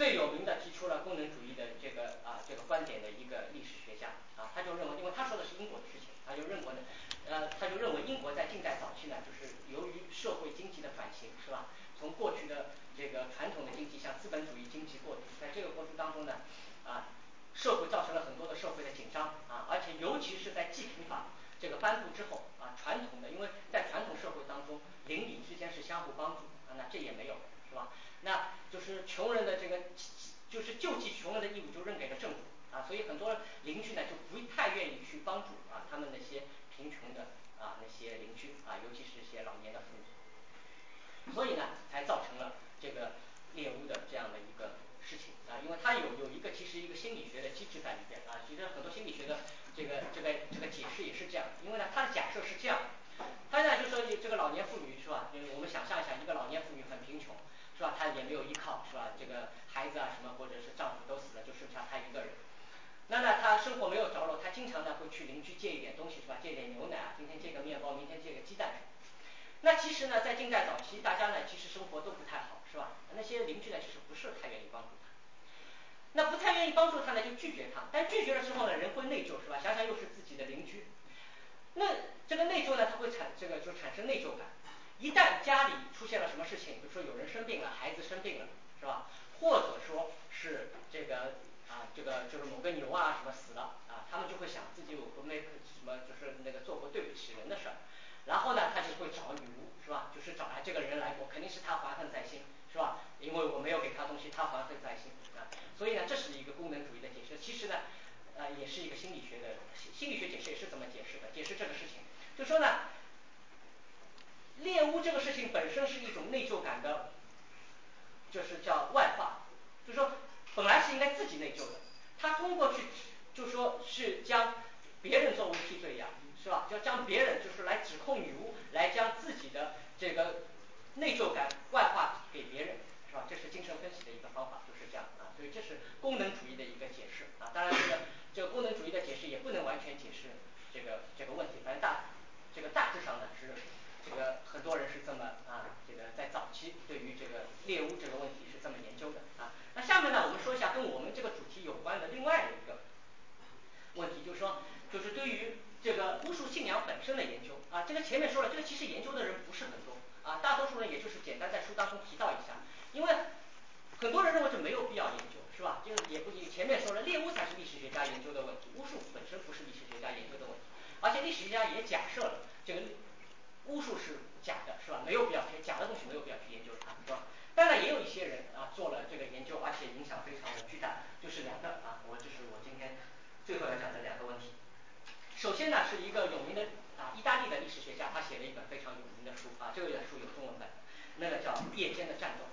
最有名的提出了功能主义的这个啊这个观点的一个历史学家啊，他就认为因为他说的是英国的事情，他就认为呢呃他就认为英国在近代早期呢就是由于社会经济的转型是吧？从过去的这个传统的经济向资本主义经济过渡，在这个过程当中呢啊社会造成了很多的社会的紧张啊，而且尤其是在济贫法这个颁布之后啊，传统的因为在传统社会当中邻里之间是相互帮助啊，那这也没有是吧？那就是穷人的这个就是救济穷人的义务就扔给了政府啊，所以很多邻居呢就不太愿意去帮助啊他们那些贫穷的啊那些邻居啊，尤其是一些老年的妇女，所以呢才造成了这个猎巫的这样的一个事情啊，因为它有有一个其实一个心理学的机制在里边啊，其实很多心理学的这个这个这个解释也是这样，因为呢它的假设是这样，他呢就说这个老年妇女是吧？就是我们想象一下一个老年妇女很贫穷是吧？她也没有依靠是吧？这个孩子啊什么或者是丈夫都死了，就剩下她一个人。那呢她生活没有着落，她经常呢会去邻居借一点东西是吧？借点牛奶啊，今天借个面包，明天借个鸡蛋。那其实呢在近代早期大家呢其实生活都不太好是吧？那些邻居呢其实不是太愿意帮助她，那不太愿意帮助她呢就拒绝她，但拒绝了之后呢人会内疚是吧？想想又是自己的邻居，那这个内疚呢他会产这个就产生内疚感。一旦家里出现了什么事情，比如说有人生病了，孩子生病了是吧？或者说是这个啊这个就是某个牛啊什么死了啊，他们就会想自己有过那个什么就是那个做过对不起人的事儿，然后呢他就会找女巫是吧？就是找来这个人来我肯定是他怀恨在心是吧？因为我没有给他东西，他怀恨在心啊，所以呢这是一个功能主义的解释，其实呢呃也是一个心理学的心理学解释也是这么解释的，解释这个事情，就说呢猎巫这个事情本身是一种内疚感的，就是叫外化，就是说本来是应该自己内疚的，他通过去就说是将别人作为替罪羊是吧？就将别人就是来指控女巫，来将自己的这个内疚感外化给别人是吧？这是精神分析的一个方法就是这样啊，所以这是功能主义的一个解释啊，当然这个这个功能主义的解释也不能完全解释这个这个问题，反正大这个大致上呢是这个很多人是这么啊这个在早期对于这个猎巫这个问题是这么研究的啊，那下面呢我们说一下跟我们这个主题有关的另外的一个问题，就是说就是对于这个巫术信仰本身的研究啊，这个前面说了这个其实研究的人不是很多啊，大多数人也就是简单在书当中提到一下，因为很多人认为这没有必要研究是吧？就是也不前面说了猎巫才是历史学家研究的问题，巫术本身不是历史学家研究的问题，而且历史学家也假设了这个巫术是假的是吧？没有必要去假的东西没有必要去研究它是吧？当然也有一些人啊做了这个研究，而且影响非常的巨大，就是两个啊，我这是我今天最后要讲的两个问题。首先呢是一个有名的啊意大利的历史学家，他写了一本非常有名的书啊，这个书有中文版，那个叫夜间的战斗。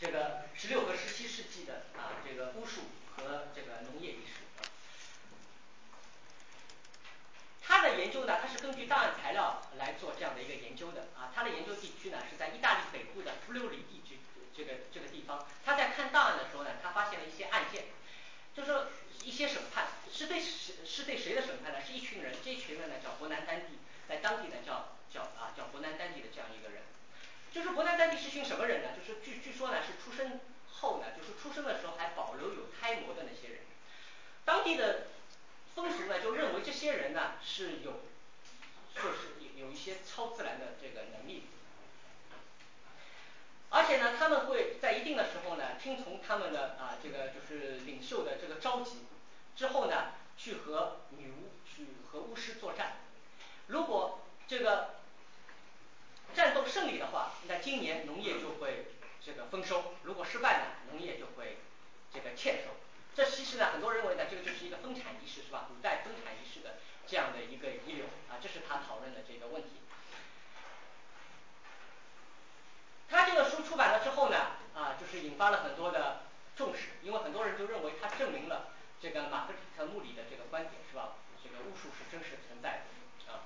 这个十六和十七世纪的啊这个巫术和这个农业历史。他的研究呢，他是根据档案材料来做这样的一个研究的啊。他的研究地区呢是在意大利北部的弗留里地区这个这个地方。他在看档案的时候呢，他发现了一些案件，就说一些审判是对是是对谁的审判呢？是一群人，这一群人呢叫伯南丹蒂，在当地呢叫叫啊叫伯南丹蒂的这样一个人。就是伯南丹蒂是群什么人呢？就是据据说呢是出生后呢，就是出生的时候还保留有胎膜的那些人。当地的风俗呢就认为这些人呢是有就是有有一些超自然的这个能力。而且呢他们会在一定的时候呢听从他们的啊这个就是领袖的这个召集，之后呢去和女巫去和巫师作战。如果这个战斗胜利的话，那今年农业就会这个丰收；如果失败呢，农业就会这个欠收。这其实呢很多人认为呢这个就是一个分产仪式是吧？古代分产仪式的这样的一个遗留啊，这是他讨论的这个问题。他这个书出版了之后呢，啊就是引发了很多的重视，因为很多人就认为他证明了这个马克吐穆里的这个观点是吧？这个巫术是真实存在的啊。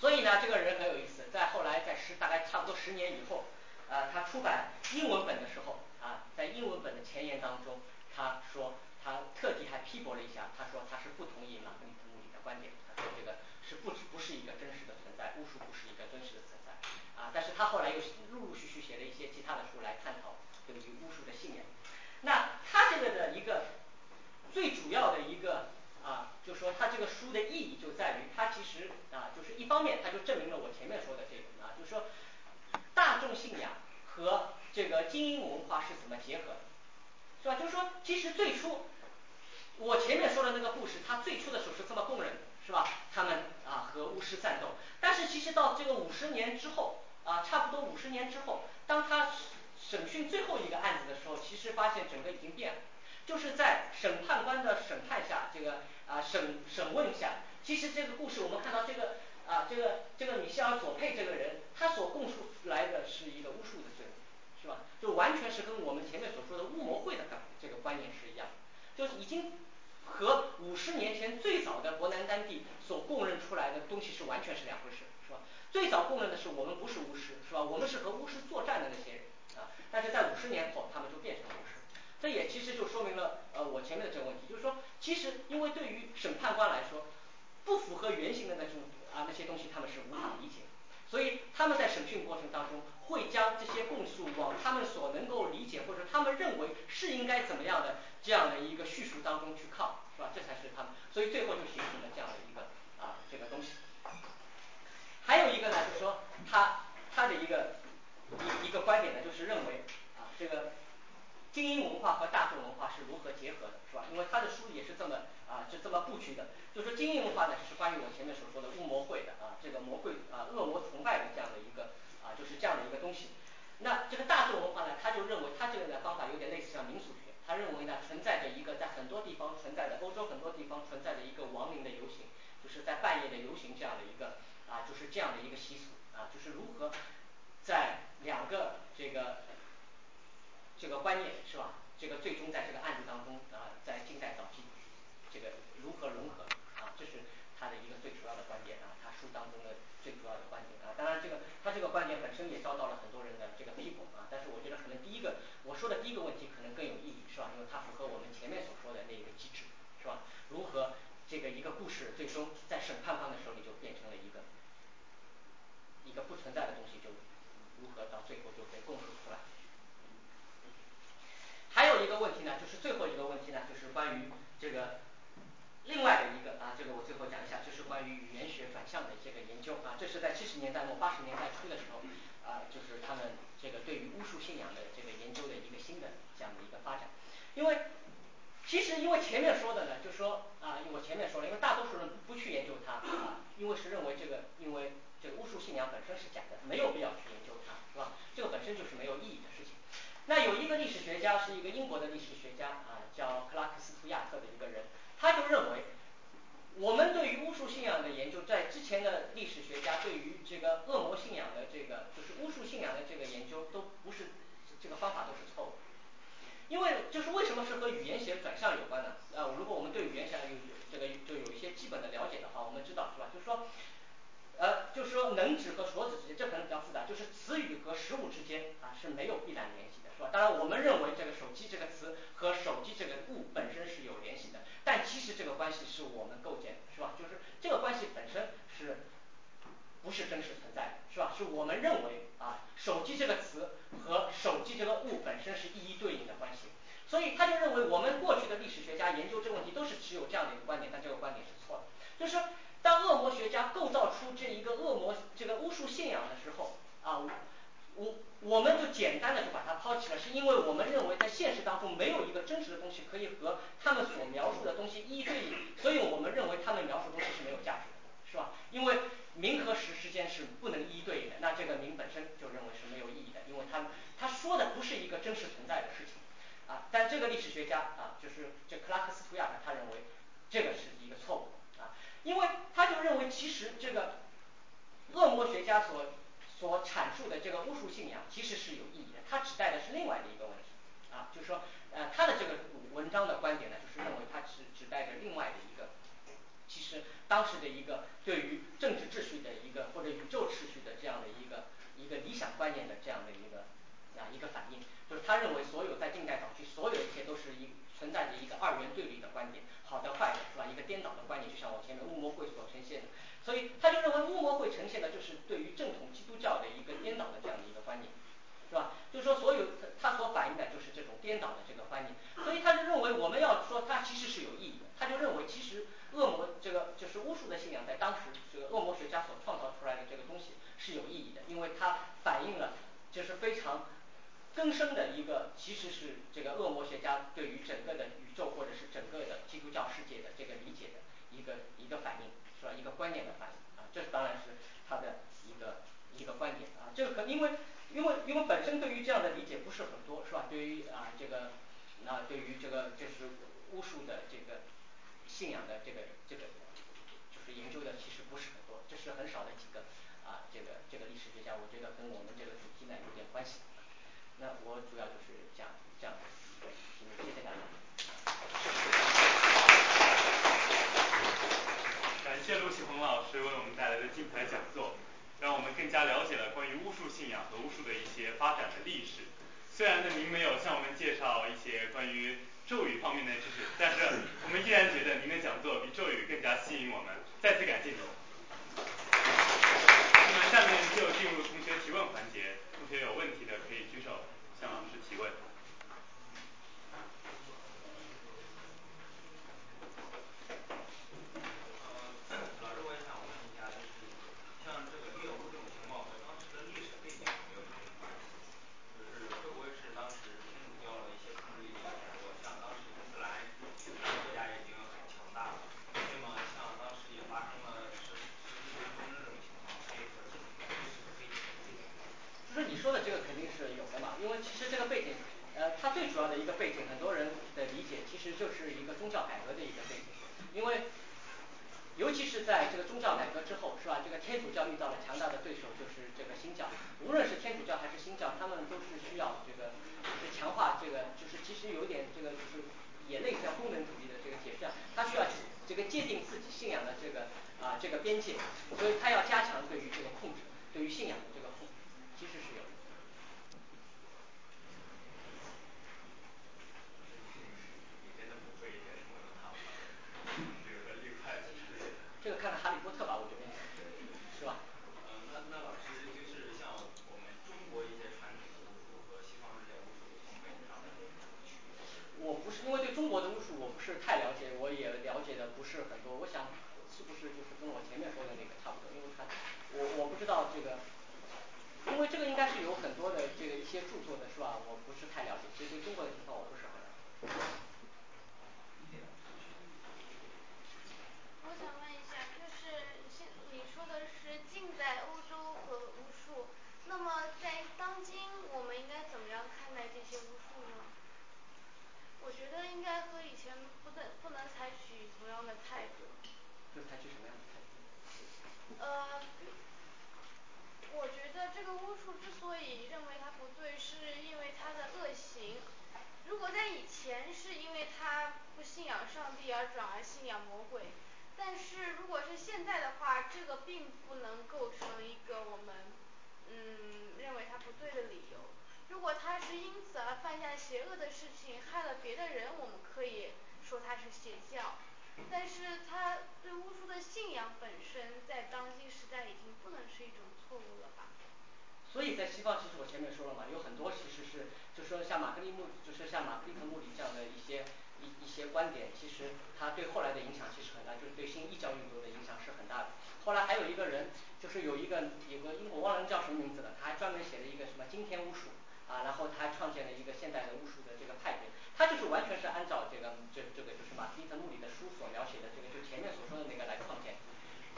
所以呢这个人很有意思，在后来在十大概差不多十年以后，啊他出版英文本的时候啊，在英文本的前言当中，他说他特地还批驳了一下，他说他是不同意马克吐穆里的观点，他说这个是不不是一个真实的存在，巫术不是一个真实的存在。啊但是他后来又陆陆续续写了一些其他的书来探讨对于巫术的信仰。那他这个的一个最主要的一个啊就说他这个书的意义就在于，他其实啊就是一方面他就证明了我前面说的这个啊，就是说大众信仰和这个精英文化是怎么结合的，是吧？就是说其实最初我前面说的那个故事，他最初的时候是这么供认的，是吧？他们啊和巫师战斗，但是其实到这个五十年之后啊差不多五十年之后，当他审讯最后一个案子的时候，其实发现整个已经变了。就是在审判官的审判下，这个啊审审问下，其实这个故事我们看到这个啊这个这个米歇尔左佩这个人，他所供述来的是一个巫术的罪，是吧？就完全是跟我们前面所说的巫魔会的这个观念是一样，就是已经和五十年前最早的伯南丹地所供认出来的东西是完全是两回事，是吧？最早供认的是我们不是巫师，是吧？我们是和巫师作战的那些人啊，但是在五十年后他们就变成了巫师。这也其实就说明了呃我前面的这个问题，就是说其实因为对于审判官来说，不符合原型的那种啊那些东西他们是无法理解，所以他们在审讯过程当中会将这些供述往他们所能够理解或者他们认为是应该怎么样的这样的一个叙述当中去靠，是吧？这才是他们，所以最后就形成了这样的一个啊这个东西。还有一个呢就是说他他的一个一一个观点呢，就是认为啊这个精英文化和大众文化是如何结合的，是吧？因为他的书也是这么啊是这么布局的，就是说精英文化呢是关于我前面所说的巫魔会的啊这个魔会啊恶魔崇拜的这样的一个啊就是这样的一个东西。那这个大众文化呢，他就认为他这个的方法有点类似像民俗学，他认为呢存在着一个在很多地方存在的欧洲很多地方存在的一个亡灵的游行，就是在半夜的游行这样的一个啊就是这样的一个习俗啊就是如何在两个这个这个观念是吧？这个最终在这个案子当中啊在近代早期这个如何融合啊这是他的一个最主要的观点啊，他书当中的最主要的观点啊，当然这个他这个观点本身也遭到了很多人的这个批驳啊，但是我觉得可能第一个我说的第一个问题可能更有意义是吧？因为它符合我们前面所说的那个机制是吧？如何这个一个故事最终在审判方的手里就变成了一个一个不存在的东西，就如何到最后就被供述出来。还有一个问题呢，就是最后一个问题呢，就是关于这个另外的一个啊这个我最后讲一下，就是关于语言学转向的这个研究啊，这是在七十年代末八十年代初的时候啊，就是他们这个对于巫术信仰的这个研究的一个新的这样的一个发展。因为其实因为前面说的呢，就说啊我前面说了，因为大多数人不去研究它啊，因为是认为这个因为这个巫术信仰本身是假的，没有必要去研究它，是吧？这个本身就是没有意义的事情。那有一个历史学家是一个英国的历史学家啊，叫克拉克斯图亚特的一个人，他就认为，我们对于巫术信仰的研究，在之前的历史学家对于这个恶魔信仰的这个，就是巫术信仰的这个研究，都不是这个方法都是错误。因为就是为什么是和语言学转向有关呢？呃，如果我们对语言学有这个就有一些基本的了解的话，我们知道是吧？就是说，呃，就是说能指和所指之间，这可能比较复杂，就是词语和实物之间啊是没有必然联系。是吧？当然我们认为这个手机这个词和手机这个物本身是有联系的，但其实这个关系是我们构建的，是吧？就是这个关系本身是不是真实存在的，是吧？是我们认为啊手机这个词和手机这个物本身是一一对应的关系，所以他就认为我们过去的历史学家研究这个问题都是持有这样的一个观点，但这个观点是错的。就是当恶魔学家构造出这一个恶魔这个巫术信仰的时候啊我我们就简单的就把它抛弃了，是因为我们认为在现实当中没有一个真实的东西可以和他们所描述的东西一一对应，所以我们认为他们描述东西是没有价值的，是吧？因为名和实之间是不能一一对应的，那这个名本身就认为是没有意义的，因为他他说的不是一个真实存在的事情。啊但这个历史学家啊就是这克拉克斯图亚呢他认为这个是一个错误啊，因为他就认为其实这个恶魔学家所所阐述的这个巫术信仰其实是有意义的，它指代的是另外的一个问题啊就是说呃他的这个文章的观点呢就是认为它是指代着另外的一个其实当时的一个对于政治秩序的一个或者宇宙秩序的这样的一个一个理想观念的这样的一个啊一个反应，就是他因为这个应该是有很多的这个一些著作的是吧？我不是太了解，所以对中国的情况我不是很了解。我想问一下就是现你说的是近代欧洲和巫术，那么在当今我们应该怎么样看待这些巫术呢？我觉得应该和以前不能不能采取同样的态度。就采取什么样的态度？呃我觉得这个巫术之所以认为他不对，是因为他的恶行。如果在以前是因为他不信仰上帝而转而信仰魔鬼，但是如果是现在的话，这个并不能构成一个我们嗯认为他不对的理由。如果他是因此而犯下邪恶的事情，害了别的人，我们可以说他是邪教。但是他对巫术的信仰本身在当今时代已经不能是一种错误了吧。所以在西方，其实我前面说了嘛，有很多其实是，就说像马克利木，就是像马克利特穆里这样的一些一一些观点，其实他对后来的影响其实很大，就是对新异教运动的影响是很大的。后来还有一个人，就是有一个有个英国忘了叫什么名字了，他还专门写了一个什么惊天巫术。啊，然后他创建了一个现代的巫术的这个派别，他就是完全是按照这个这这个，就是马丁特路里的书所描写的这个，就前面所说的那个来创建。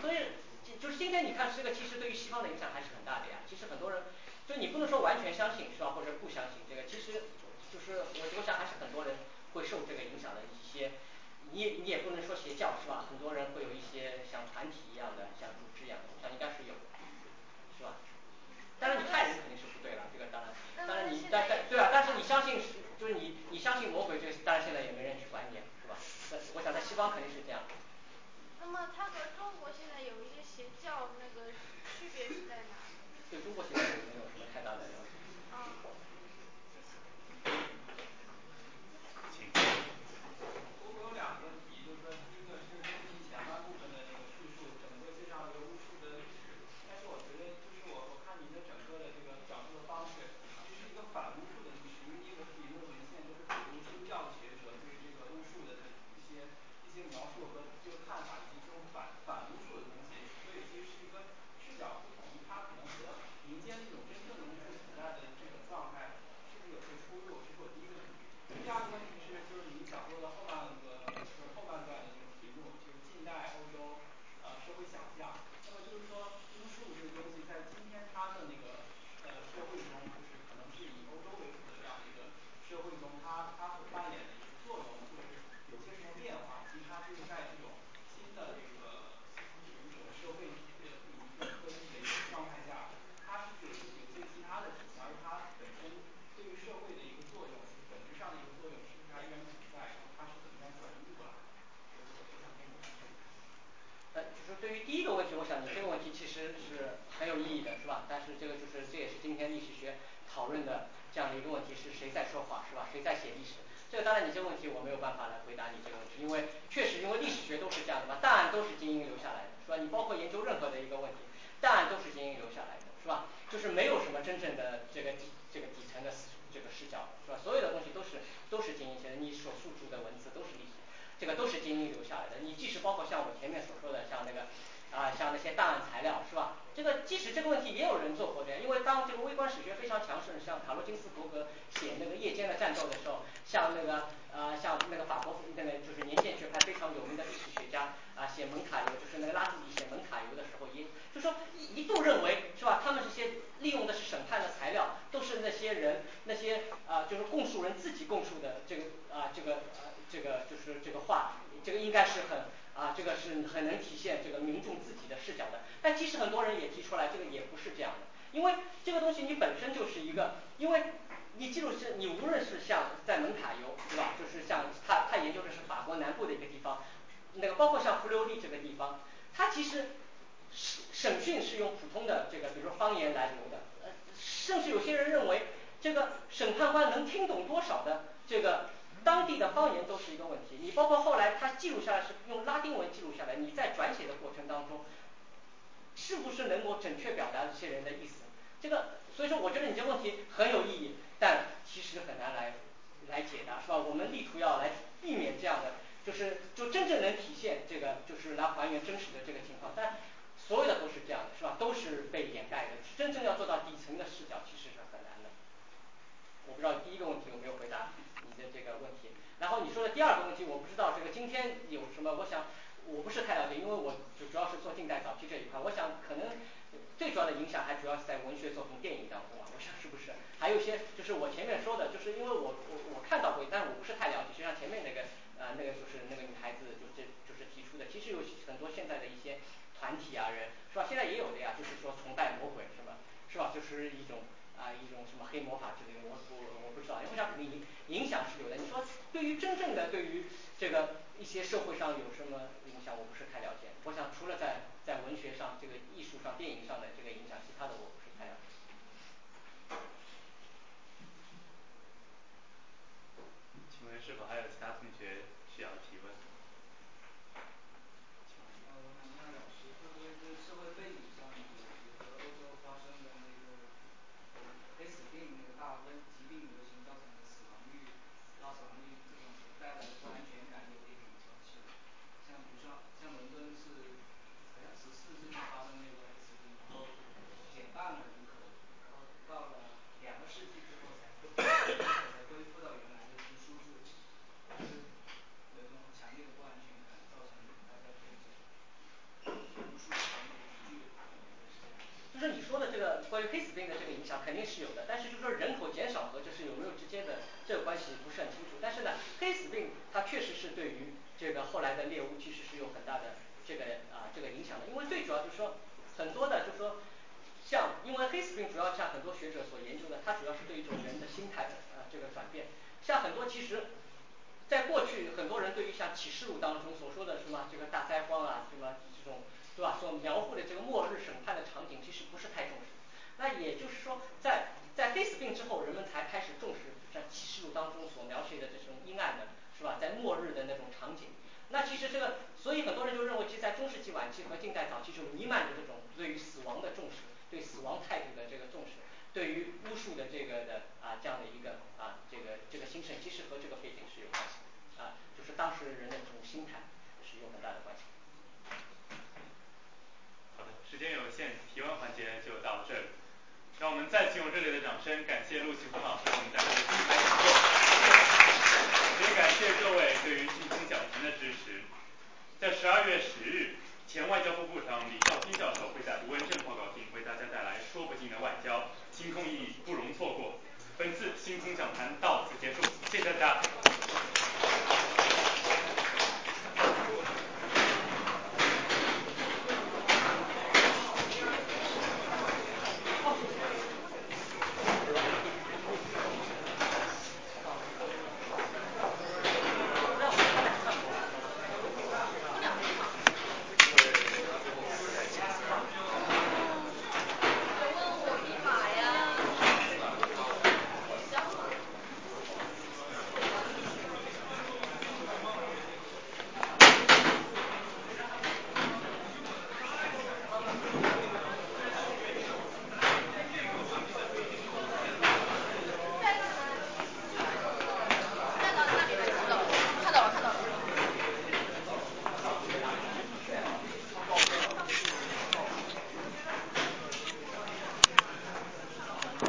所以，就就是今天你看这个，其实对于西方的影响还是很大的呀，其实很多人，就你不能说完全相信是吧，或者不相信这个，其实就是我我想还是很多人会受这个影响的一些。你也你也不能说邪教是吧，很多人会有一些像团体一样的，像组织一样的，像应该是有，是吧？但是你害人肯定是不对了，这个当然，当然你但但对啊，但是你相信是就是你你相信魔鬼，这当然现在也没人去管你，是吧？那我想在西方肯定是这样。那么它和中国现在有一些邪教那个区别是在哪？对中国邪教没有什么太大的了解。是否还有其他同学需要提问？请。会不会社会背景上，比如欧洲发生的那个病那个大瘟，疾病流行造成的死亡率，死亡率这种带来的安全感，像，比如说像伦敦是世纪发生那个病，然后减半了人口，然后到了两个世纪。就是你说的这个关于黑死病的这个影响肯定是有的，但是就是说人口减少和就是有没有直接的这个关系不是很清楚，但是呢黑死病它确实是对于这个后来的猎巫其实是有很大的这个啊这个影响的，因为最主要就是说很多的就是说像因为黑死病主要像很多学者所研究的，它主要是对一种人的心态的啊这个转变，像很多其实在过去很多人对于像启示录当中所说的什么这个大灾荒啊什么这种对吧？所描绘的这个末日审判的场景其实不是太重视。那也就是说在在黑死病之后，人们才开始重视像启示录当中所描写的这种阴暗的是吧，在末日的那种场景，那其实这个所以很多人就认为其实在中世纪晚期和近代早期就弥漫着这种对于死亡的重视，对死亡态度的这个重视，对于巫术的这个的啊这样的一个啊这个这个兴盛其实和这个背景是有关系的啊就是当时人的这种心态是有很大的关系。时间有限，提问环节就到这里。让我们再次用热烈的掌声感谢陆启峰老师给我们带来的精彩讲座，也感谢各位对于星空讲坛的支持。在十二月十日，前外交部部长李肇欣教授会在卢文正报告厅为大家带来说不尽的外交，星空意义不容错过。本次星空讲坛到此结束，谢谢大家。